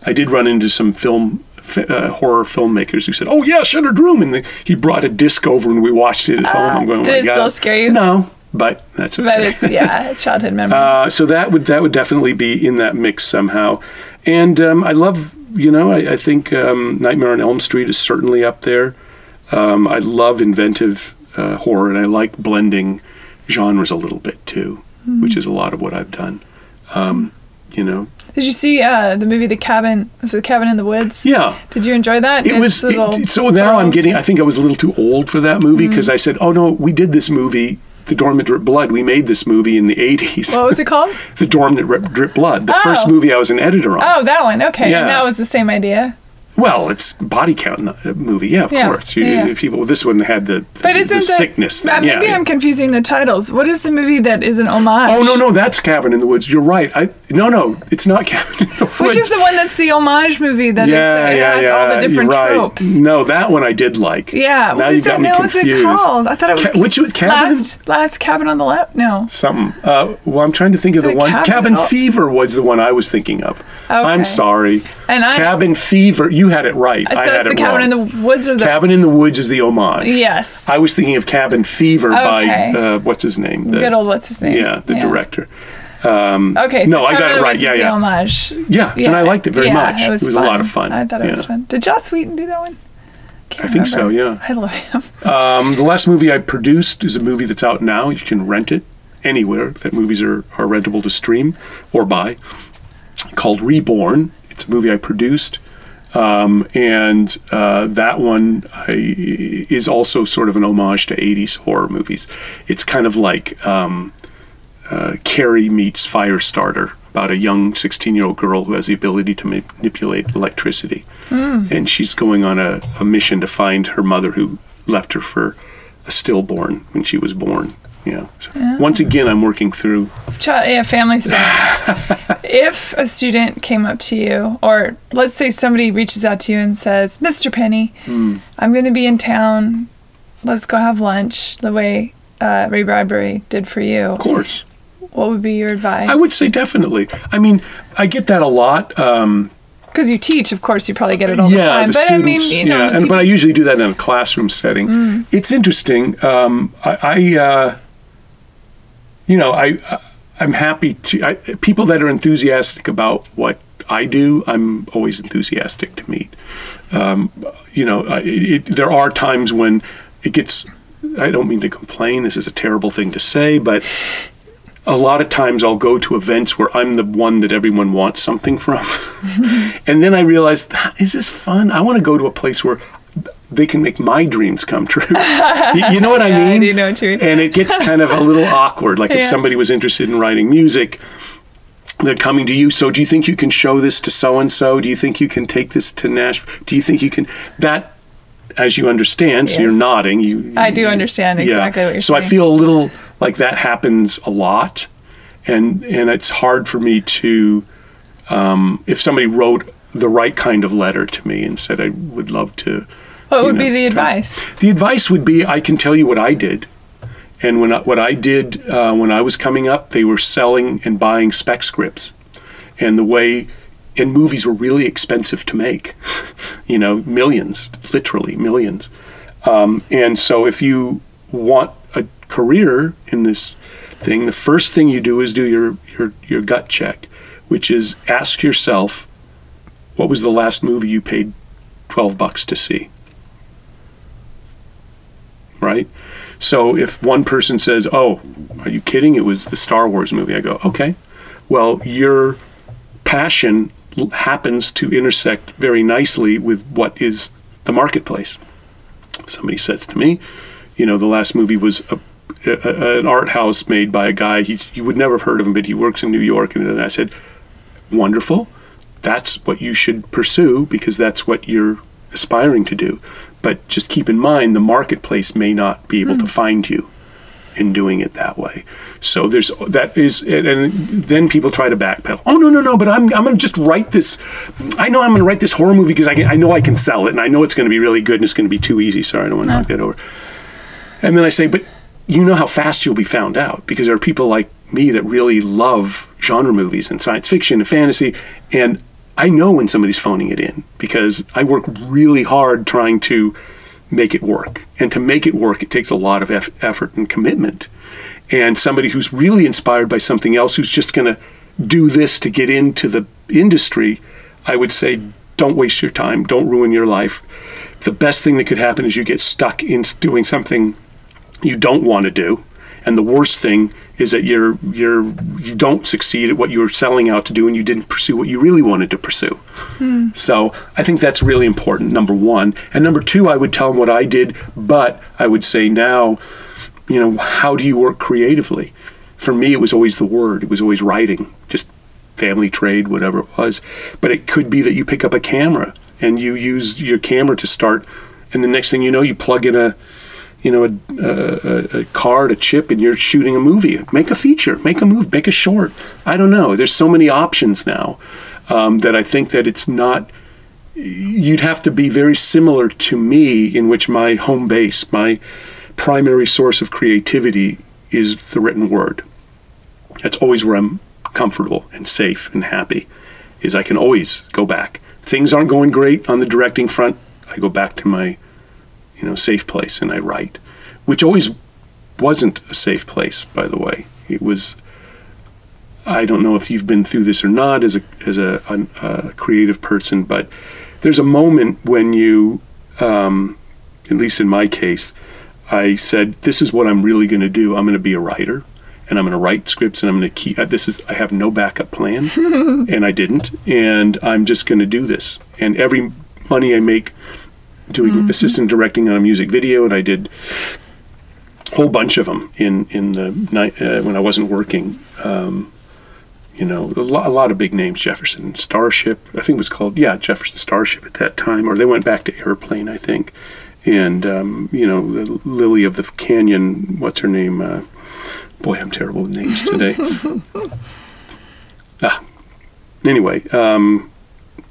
I did run into some film uh, horror filmmakers who said, "Oh yeah, Shuttered Room," and the, he brought a disc over and we watched it at home. I'm going, oh did it still scare you? No, but that's okay. But it's yeah, it's childhood memory. Uh, so that would that would definitely be in that mix somehow. And um, I love, you know, I, I think um, Nightmare on Elm Street is certainly up there. Um, I love inventive uh, horror, and I like blending genres a little bit too, which is a lot of what I've done. Um, you know, Did you see uh, the movie The Cabin? Was it The Cabin in the Woods? yeah. Did you enjoy that? It was It's a little it- so now I'm getting. I think I was a little too old for that movie because I said, "Oh no, we did this movie, The Dorm That Dripped Blood. We made this movie in the '80s." What was it called? the Dormant Drip- Drip Blood, the Oh. first movie I was an editor on. Oh, that one. Okay, Yeah. and that was the same idea. Well, it's body count uh, movie, yeah, of Yeah, course. You, yeah. People, this one had the, But the, isn't the that- sickness. Maybe yeah. I'm confusing the titles. What is the movie that is an homage? Oh no, no, that's Cabin in the Woods. You're right. I no, no, it's not Cabin in the Woods. Which is the one that's the homage movie that yeah, it yeah, has yeah. all the different right. tropes. No, that one I did like. Yeah, Now what you is got that? me No, what's it confused. called? I thought it was Ca- which was Cabin? last last cabin on the left. No. Something. Uh, well, I'm trying to think of the one. Cabin- Cabin. Fever was the one I was thinking of. Okay. I'm sorry. And I- Cabin Fever. You had it right. So I it's the it cabin wrong. in the woods or the Cabin in the Woods is the homage. Yes. I was thinking of Cabin Fever Okay. by uh, what's his name? The, Good old what's his name? yeah, the director. Um, Okay. So no, I got it right. Yeah, yeah. homage. Yeah, and I liked it very yeah, much. It was, a lot of fun. I thought it was fun. Did Joss Whedon do that one? Can't I think so, yeah. I love him. Um, the last movie I produced is a movie that's out now. You can rent it anywhere that movies are, are rentable to stream or buy. Called Reborn. It's a movie I produced. Um, and uh, that one I, is also sort of an homage to 80s horror movies. It's kind of like um, uh, Carrie meets Firestarter about a young 16 year old girl who has the ability to manipulate electricity. And she's going on a, a mission to find her mother who left her for a stillborn when she was born. Yeah. So once again, I'm working through. Ch- yeah, family stuff. if a student came up to you, or let's say somebody reaches out to you and says, Mr. Penney, Hmm. I'm going to be in town. Let's go have lunch the way uh, Ray Bradbury did for you. Of course. What would be your advice? I would say definitely. I mean, I get that a lot. Um, Because you teach, of course, you probably get it all the yeah, time. the but students. I mean, you know, yeah, and, people- but I usually do that in a classroom setting. Mm. It's interesting. Um, I, I uh, you know, I, I'm happy to I, people that are enthusiastic about what I do. I'm always enthusiastic to meet. Um, you know, it, there are times when it gets. I don't mean to complain. This is a terrible thing to say, but a lot of times I'll go to events where I'm the one that everyone wants something from. and then I realize, "Ah, is this fun? I want to go to a place where they can make my dreams come true. you, know what I Yeah, I mean? do know what you mean. And it gets kind of a little awkward. Like if somebody was interested in writing music, they're coming to you. So do you think you can show this to so and so? Do you think you can take this to Nashville? Do you think you can that? As you understand, so you're nodding. You, I do understand exactly what you're saying? so I feel a little like that happens a lot, and and it's hard for me to, um, if somebody wrote the right kind of letter to me and said I would love to. What would know, be the advice? The advice would be I can tell you what I did. And when I, what I did uh, when I was coming up, they were selling and buying spec scripts. And the way, and movies were really expensive to make, you know, millions, literally millions. Um, and so if you want a career in this thing, the first thing you do is do your, your, your gut check, which is ask yourself, what was the last movie you paid 12 bucks to see? Right? So if one person says, "Oh, are you kidding? It was the Star Wars movie," I go, "Okay, well, your passion happens to intersect very nicely with what is the marketplace." Somebody says to me, "You know, the last movie was a, a, an art house made by a guy. He's, you would never have heard of him, but he works in New York." And then I said, "Wonderful." That's what you should pursue because that's what you're aspiring to do. But just keep in mind the marketplace may not be able to hmm. find you in doing it that way. So there's that is and, then people try to backpedal. Oh no no no! But I'm I'm going to just write this. I know I'm going to write this horror movie because I can, I know I can sell it and I know it's going to be really good and it's going to be too easy. Sorry, I don't want to knock that over. And then I say, but you know how fast you'll be found out because there are people like me that really love genre movies and science fiction and fantasy, and I know when somebody's phoning it in because I work really hard trying to make it work. And to make it work, it takes a lot of eff- effort and commitment. And somebody who's really inspired by something else, who's just going to do this to get into the industry, I would say, don't waste your time. Don't ruin your life. The best thing that could happen is you get stuck in doing something you don't want to do. And the worst thing is that you're you're you don't succeed at what you were selling out to do and you didn't pursue what you really wanted to pursue. Hmm. So I think that's really important, number one. And number two, I would tell them what I did, but I would say now, you know, how do you work creatively? For me, it was always the word, it was always writing, just family trade, whatever it was. But it could be that you pick up a camera and you use your camera to start, and the next thing you know, you plug in a you know, a, a, a, card, a chip, and you're shooting a movie. Make a feature, make a move, make a short. I don't know. There's so many options now um, that I think that it's not. You'd have to be very similar to me, in which my home base, my primary source of creativity, is the written word. That's always where I'm comfortable and safe and happy. Is I can always go back. Things aren't going great on the directing front. I go back to my you know, safe place, and I write, which always wasn't a safe place, by the way. It was. I don't know if you've been through this or not as a as a, a, a creative person, but there's a moment when you, um, at least in my case, I said, "This is what I'm really going to do. I'm going to be a writer." and I'm going to write scripts and I'm going to keep this is I have no backup plan and I didn't and I'm just going to do this and every money I make doing mm-hmm. assistant directing on a music video, and I did a whole bunch of them in in the night uh, when I wasn't working. Um, you know, a lot, a lot, of big names, Jefferson Starship. I think it was called yeah Jefferson Starship at that time, or they went back to Airplane, I think. And um, you know, Lily of the Canyon. What's her name? Uh, boy, I'm terrible with names today. ah, anyway, um,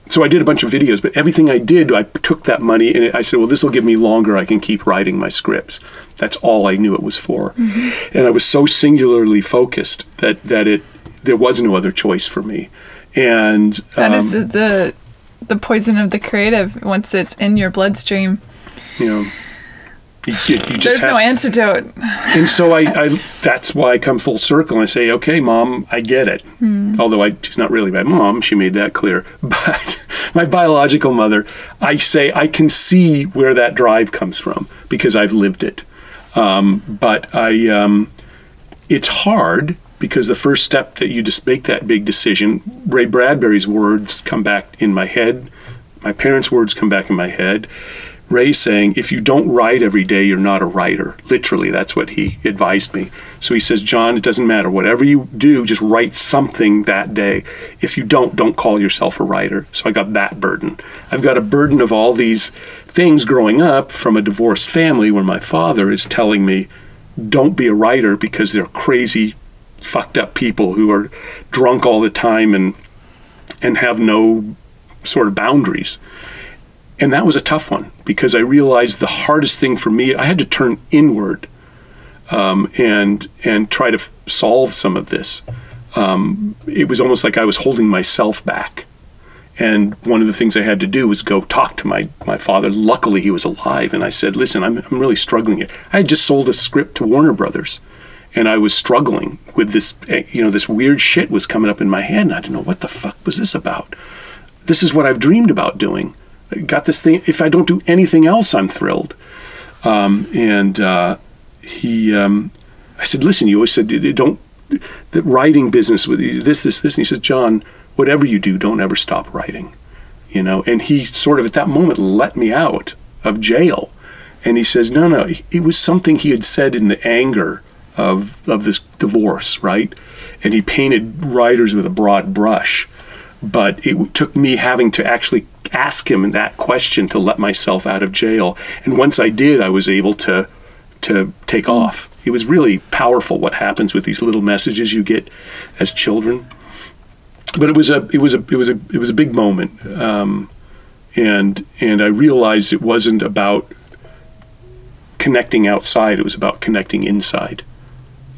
so I did a bunch of videos, but everything I did, I took that money and I said, well, this will give me longer. I can keep writing my scripts. That's all I knew it was for. Mm-hmm. And I was so singularly focused that, that it, there was no other choice for me. And that um, is the, the, the poison of the creative once it's in your bloodstream. You know, you, you There's have, no antidote. and so I, I, that's why I come full circle and I say, okay, mom, I get it. Mm. Although I, she's not really my mom, she made that clear. But my biological mother, I say I can see where that drive comes from because I've lived it. Um, but I, um, it's hard because the first step that you just make that big decision, Ray Bradbury's words come back in my head. My parents' words come back in my head Ray saying, if you don't write every day, you're not a writer. Literally, that's what he advised me. So he says, John, it doesn't matter. Whatever you do, just write something that day. If you don't, don't call yourself a writer. So I got that burden. I've got a burden of all these things growing up from a divorced family where my father is telling me, don't be a writer because they're crazy, fucked up people who are drunk all the time and and have no sort of boundaries. And that was a tough one because I realized the hardest thing for me, I had to turn inward um, and and try to f- solve some of this. Um, it was almost like I was holding myself back. And one of the things I had to do was go talk to my, my father. Luckily, he was alive. And I said, Listen, I'm, I'm really struggling here. I had just sold a script to Warner Brothers and I was struggling with this, eh, you know, this weird shit was coming up in my head. And I didn't know what the fuck was this about. This is what I've dreamed about doing got this thing. If I don't do anything else, I'm thrilled. Um, and uh, he, um, I said, listen, you always said don't the writing business with this, this, this. And he says, John, whatever you do, don't ever stop writing. You know, and he sort of at that moment let me out of jail. And he says, no, no, it was something he had said in the anger of of this divorce, right? And he painted writers with a broad brush. But it took me having to actually ask him that question to let myself out of jail. And once I did, I was able to to take off. It was really powerful what happens with these little messages you get as children. But it was a it was a it was a it was a big moment, um, and and I realized it wasn't about connecting outside. It was about connecting inside.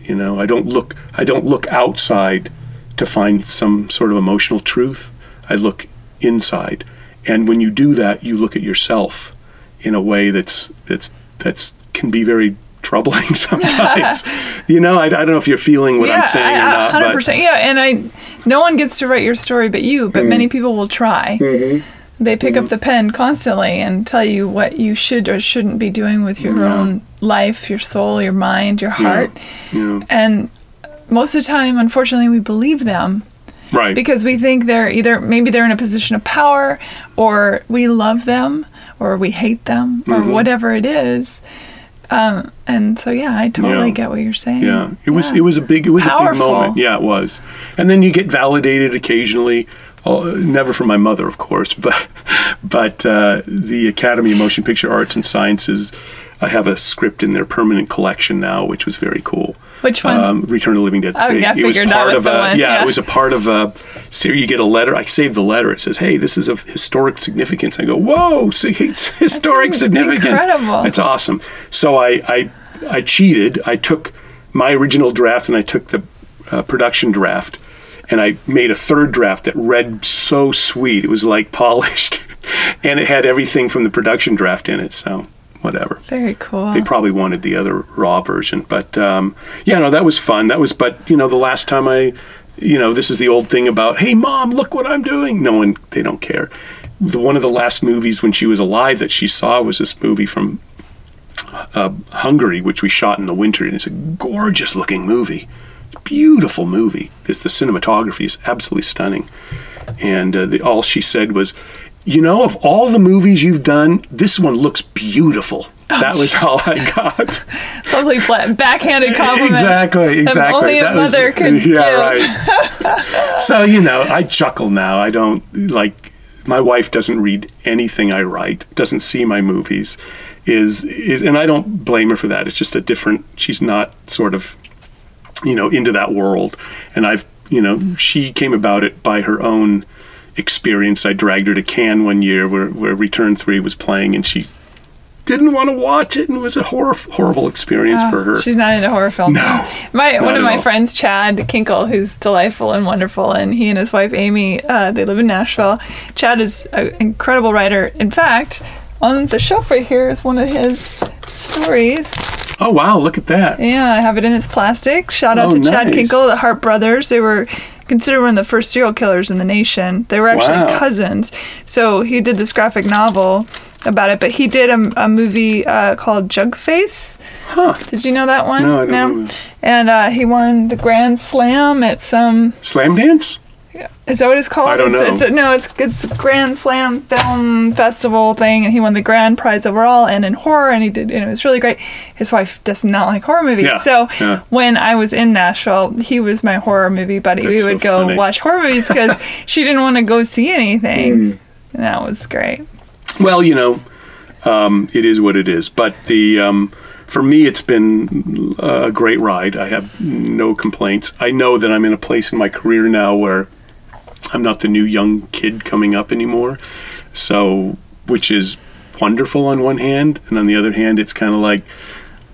You know, I don't look I don't look outside to find some sort of emotional truth. I look inside and when you do that, you look at yourself in a way that's that's that's can be very troubling sometimes. you know, I, I, don't know if you're feeling what yeah, I'm saying I, or not. Hundred percent. Yeah, and I, no one gets to write your story but you. But mm-hmm. many people will try. Mm-hmm. They pick mm-hmm. up the pen constantly and tell you what you should or shouldn't be doing with your yeah. own life, your soul, your mind, your heart. Yeah. Yeah. And most of the time, unfortunately, we believe them Right. Because we think they're either maybe they're in a position of power or we love them or we hate them or mm-hmm. whatever it is. Um, and so yeah, I totally yeah. get what you're saying. Yeah, it was it was a big it was a big moment. Yeah, it was. And then you get validated occasionally oh, never from my mother, of course, but but uh, the Academy of Motion Picture Arts and Sciences. I have a script in their permanent collection now, which was very cool. Which one? Um, Return of the Living Dead. Oh, yeah, I it was figured that part was of the a one, yeah, yeah. It was a part of a. So you get a letter. I saved the letter. It says, "Hey, this is of historic significance." I go, "Whoa, see, it's historic significance! incredible. It's awesome." So I I I cheated. I took my original draft and I took the uh, production draft, and I made a third draft that read so sweet. It was like polished, and it had everything from the production draft in it. So whatever. Very cool. they probably wanted the other raw version but um, yeah no that was fun. That was but you know the last time i you know this is the old thing about hey mom look what i'm doing. No one they don't care. The, one of the last movies when she was alive that she saw was this movie from uh, hungary which we shot in the winter and it's a gorgeous looking movie. Beautiful movie. It's the cinematography is absolutely stunning. And uh, the, all she said was you know of all the movies you've done this one looks beautiful. Oh, that was all i got. Lovely pla- backhanded compliment. exactly exactly. only a That was- mother could yeah give. right. So you know i chuckle now. I don't like my wife doesn't read anything i write doesn't see my movies is is and i don't blame her for that. It's just a different she's not sort of you know into that world. And i've you know she came about it by her own experience i dragged her to cannes one year where, where return 3 was playing and she didn't want to watch it and it was a hor- horrible experience for her She's not into horror films. No, My one of my all. friends, Chad Kinkle, who's delightful and wonderful, and he and his wife Amy, uh, they live in Nashville. Chad is an incredible writer. In fact, on the shelf right here is one of his stories. oh wow look at that Yeah, I have it in its plastic. Shout out Oh, to Chad. Kinkle, the Harpe brothers. They were considered one of the first serial killers in the nation. They were actually Wow. cousins. So he did this graphic novel about it, but he did a, a movie uh, called Jugface. huh Did you know that one? No, I don't know. And uh, he won the Grand Slam at some. Slamdance Is that what it's called? I don't it's, know. It's a, no, it's it's Grand Slam Film Festival thing, and he won the grand prize overall and in horror, and he did, and it was really great. His wife does not like horror movies, Yeah, so yeah. when I was in Nashville, he was my horror movie buddy. we That's so would go funny. watch horror movies because she didn't want to go see anything. Mm. And that was great. Well, you know, um, it is what it is. But the um, for me, it's been a great ride. I have no complaints. I know that I'm in a place in my career now where I'm not the new young kid coming up anymore. So, which is wonderful on one hand, and on the other hand, it's kind of like,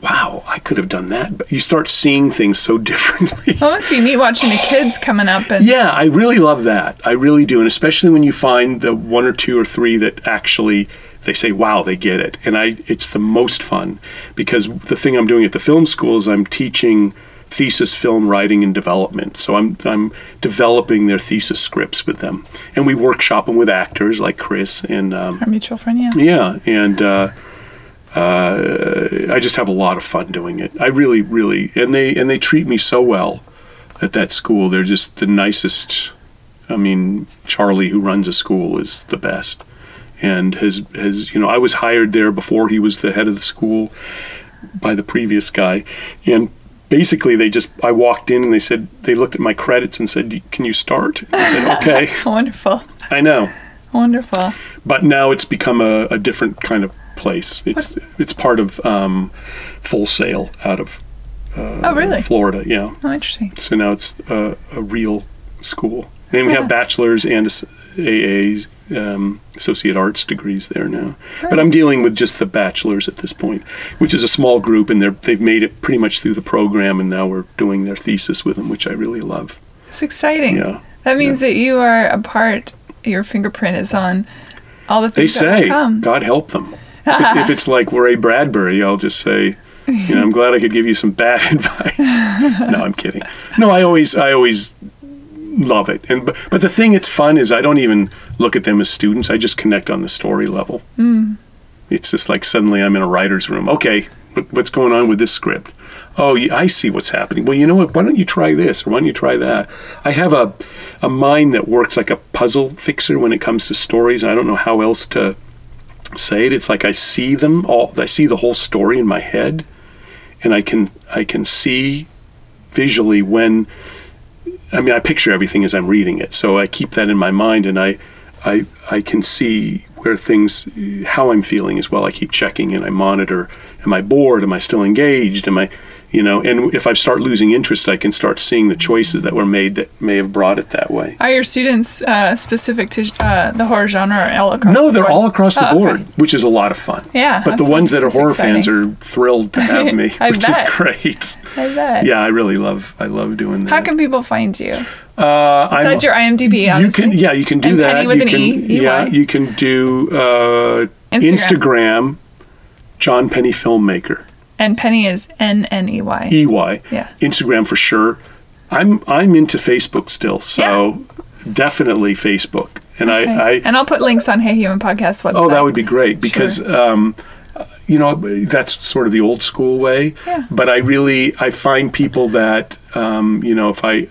wow, I could have done that. But you start seeing things so differently. Well, it must be neat watching the kids coming up and Yeah, I really love that. I really do, and especially when you find the one or two or three that actually they say, "Wow, they get it," and I, it's the most fun because the thing I'm doing at the film school is I'm teaching thesis film writing and development. So I'm I'm developing their thesis scripts with them, and we workshop them with actors like Chris and um, our mutual friend. Yeah. yeah, and uh, uh, I just have a lot of fun doing it. I really, really, and they and they treat me so well at that school. They're just the nicest. I mean, Charlie, who runs a school, is the best, and has has you know I was hired there before he was the head of the school by the previous guy, and basically they just I walked in and they said they looked at my credits and said, "Can you start?" I said, "Okay." Wonderful. I know Wonderful. but now it's become a, a different kind of place. It's it's part of um, Full Sail out of oh, really? Florida. Yeah, Oh, interesting. so now it's a, a real school, and we have bachelor's and as- AA um, associate arts degrees there now. But I'm dealing with just the bachelor's at this point, which is a small group, and they're they've made it pretty much through the program, and now we're doing their thesis with them, which I really love. It's exciting. Yeah. That means that you are a part. Your fingerprint is on all the They things that say. God help them. If, it- if it's like we're a Bradbury, I'll just say, you know, I'm glad I could give you some bad advice. no, I'm kidding. No, I always, I always love it. And but, but the thing that's fun is I don't even look at them as students. I just connect on the story level. Hmm. It's just like suddenly I'm in a writer's room. Okay, what, what's going on with this script? Oh, I see what's happening. Well, you know what? Why don't you try this or why don't you try that? I have a, a mind that works like a puzzle fixer when it comes to stories. I don't know how else to say it. It's like I see them all. I see the whole story in my head, and I can I can see visually when I mean, I picture everything as I'm reading it, so I keep that in my mind, and I, I, I can see where things, how I'm feeling as well. I keep checking and I monitor. Am I bored? Am I still engaged? Am I, you know? And if I start losing interest, I can start seeing the choices that were made that may have brought it that way. Are your students uh, specific to uh, the horror genre or all across? No, the they're board? all across the Oh, okay. board, which is a lot of fun. Yeah, But the ones that are horror exciting. fans are thrilled to have me, I which is great. I bet. Yeah, I really love. I love doing that. How can people find you? uh, I'm- Besides your IMDb, you can yeah you can do And that Penny with you an can E, yeah you can do uh, Instagram. Instagram. John Penney filmmaker And Penny is N N E Y. E Y. Yeah. Instagram for sure I'm I'm into Facebook still so definitely Facebook and Okay. I, I and I'll put links on Hey Human Podcast website. Oh, that would be great because um, you know that's sort of the old school way. Yeah. But I really I find people that um, you know if I,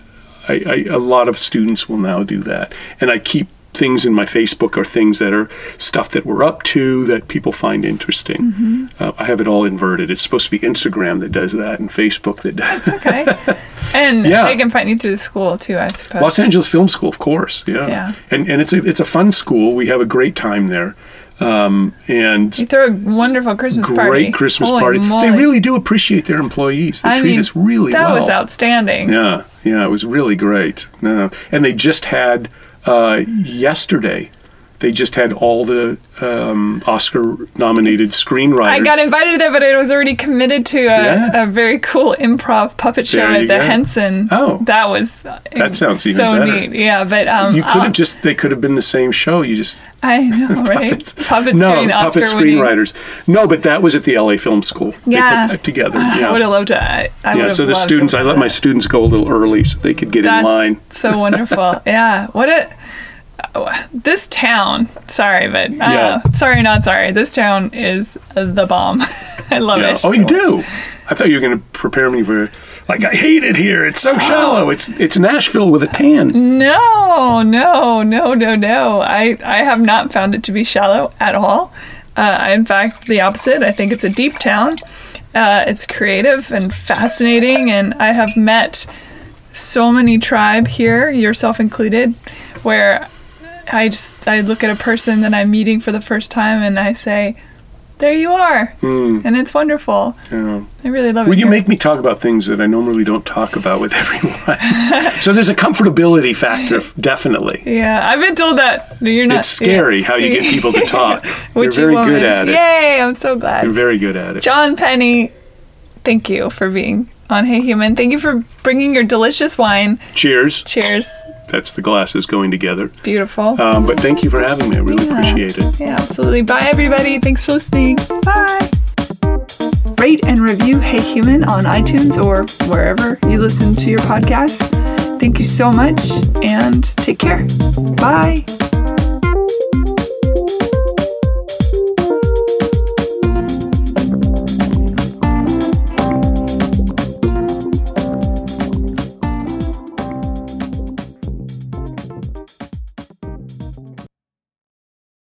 I, I a lot of students will now do that, and I keep things in my Facebook are things that are stuff that we're up to that people find interesting. Mm-hmm. Uh, I have it all inverted. It's supposed to be Instagram that does that and Facebook that does. okay. And Yeah. they can find you through the school too, I suppose. Los Angeles Film School, of course. Yeah. Yeah. And and it's a it's a fun school. We have a great time there. Um, and you throw a wonderful Christmas party. great Christmas Holy party. moly. They really do appreciate their employees. They I treat mean, us really that well. was outstanding. Yeah, yeah, it was really great. No, and they just had Uh, yesterday. They just had all the um, Oscar-nominated screenwriters. I got invited there, but I was already committed to a, Yeah. a very cool improv puppet show at the go. Henson. Oh. that was That sounds even so better. neat. Yeah, but um, you could have just. They could have been the same show. You just I know, right? puppets. Puppets no doing puppet Oscar winning. screenwriters. No, but that was at the LA Film School. They Yeah. put that together. I Yeah. would have loved to. I, I yeah, so the students, I let done my students go a little early so they could get That's in line. so wonderful. yeah. What a this town. Sorry, but uh, Yeah. sorry, not sorry. This town is the bomb. I love Yeah. it. Oh, so you much. do. I thought you were going to prepare me for like I hate it here. It's so shallow. It's it's Nashville with a tan. No, no, no, no, no. I, I have not found it to be shallow at all. Uh, in fact, the opposite. I think it's a deep town. Uh, it's creative and fascinating, and I have met so many tribe here, yourself included, where I just I look at a person that I'm meeting for the first time and I say, "There you are," hmm. and it's wonderful. Yeah. I really love it. Well, you here. make me talk about things that I normally don't talk about with everyone. so there's a comfortability factor, definitely. Yeah, I've been told that you're not. It's scary how you get people to talk. You're very woman. good at it. Yay! I'm so glad. You're very good at it. John Penney, thank you for being on Hey Human. Thank you for bringing your delicious wine. Cheers. Cheers. That's the glasses going together. Beautiful. Um, but thank you for having me. I really Yeah. appreciate it. yeah, absolutely. Bye, everybody. Thanks for listening. Bye. Rate and review Hey Human on iTunes or wherever you listen to your podcast. Thank you so much and take care. Bye.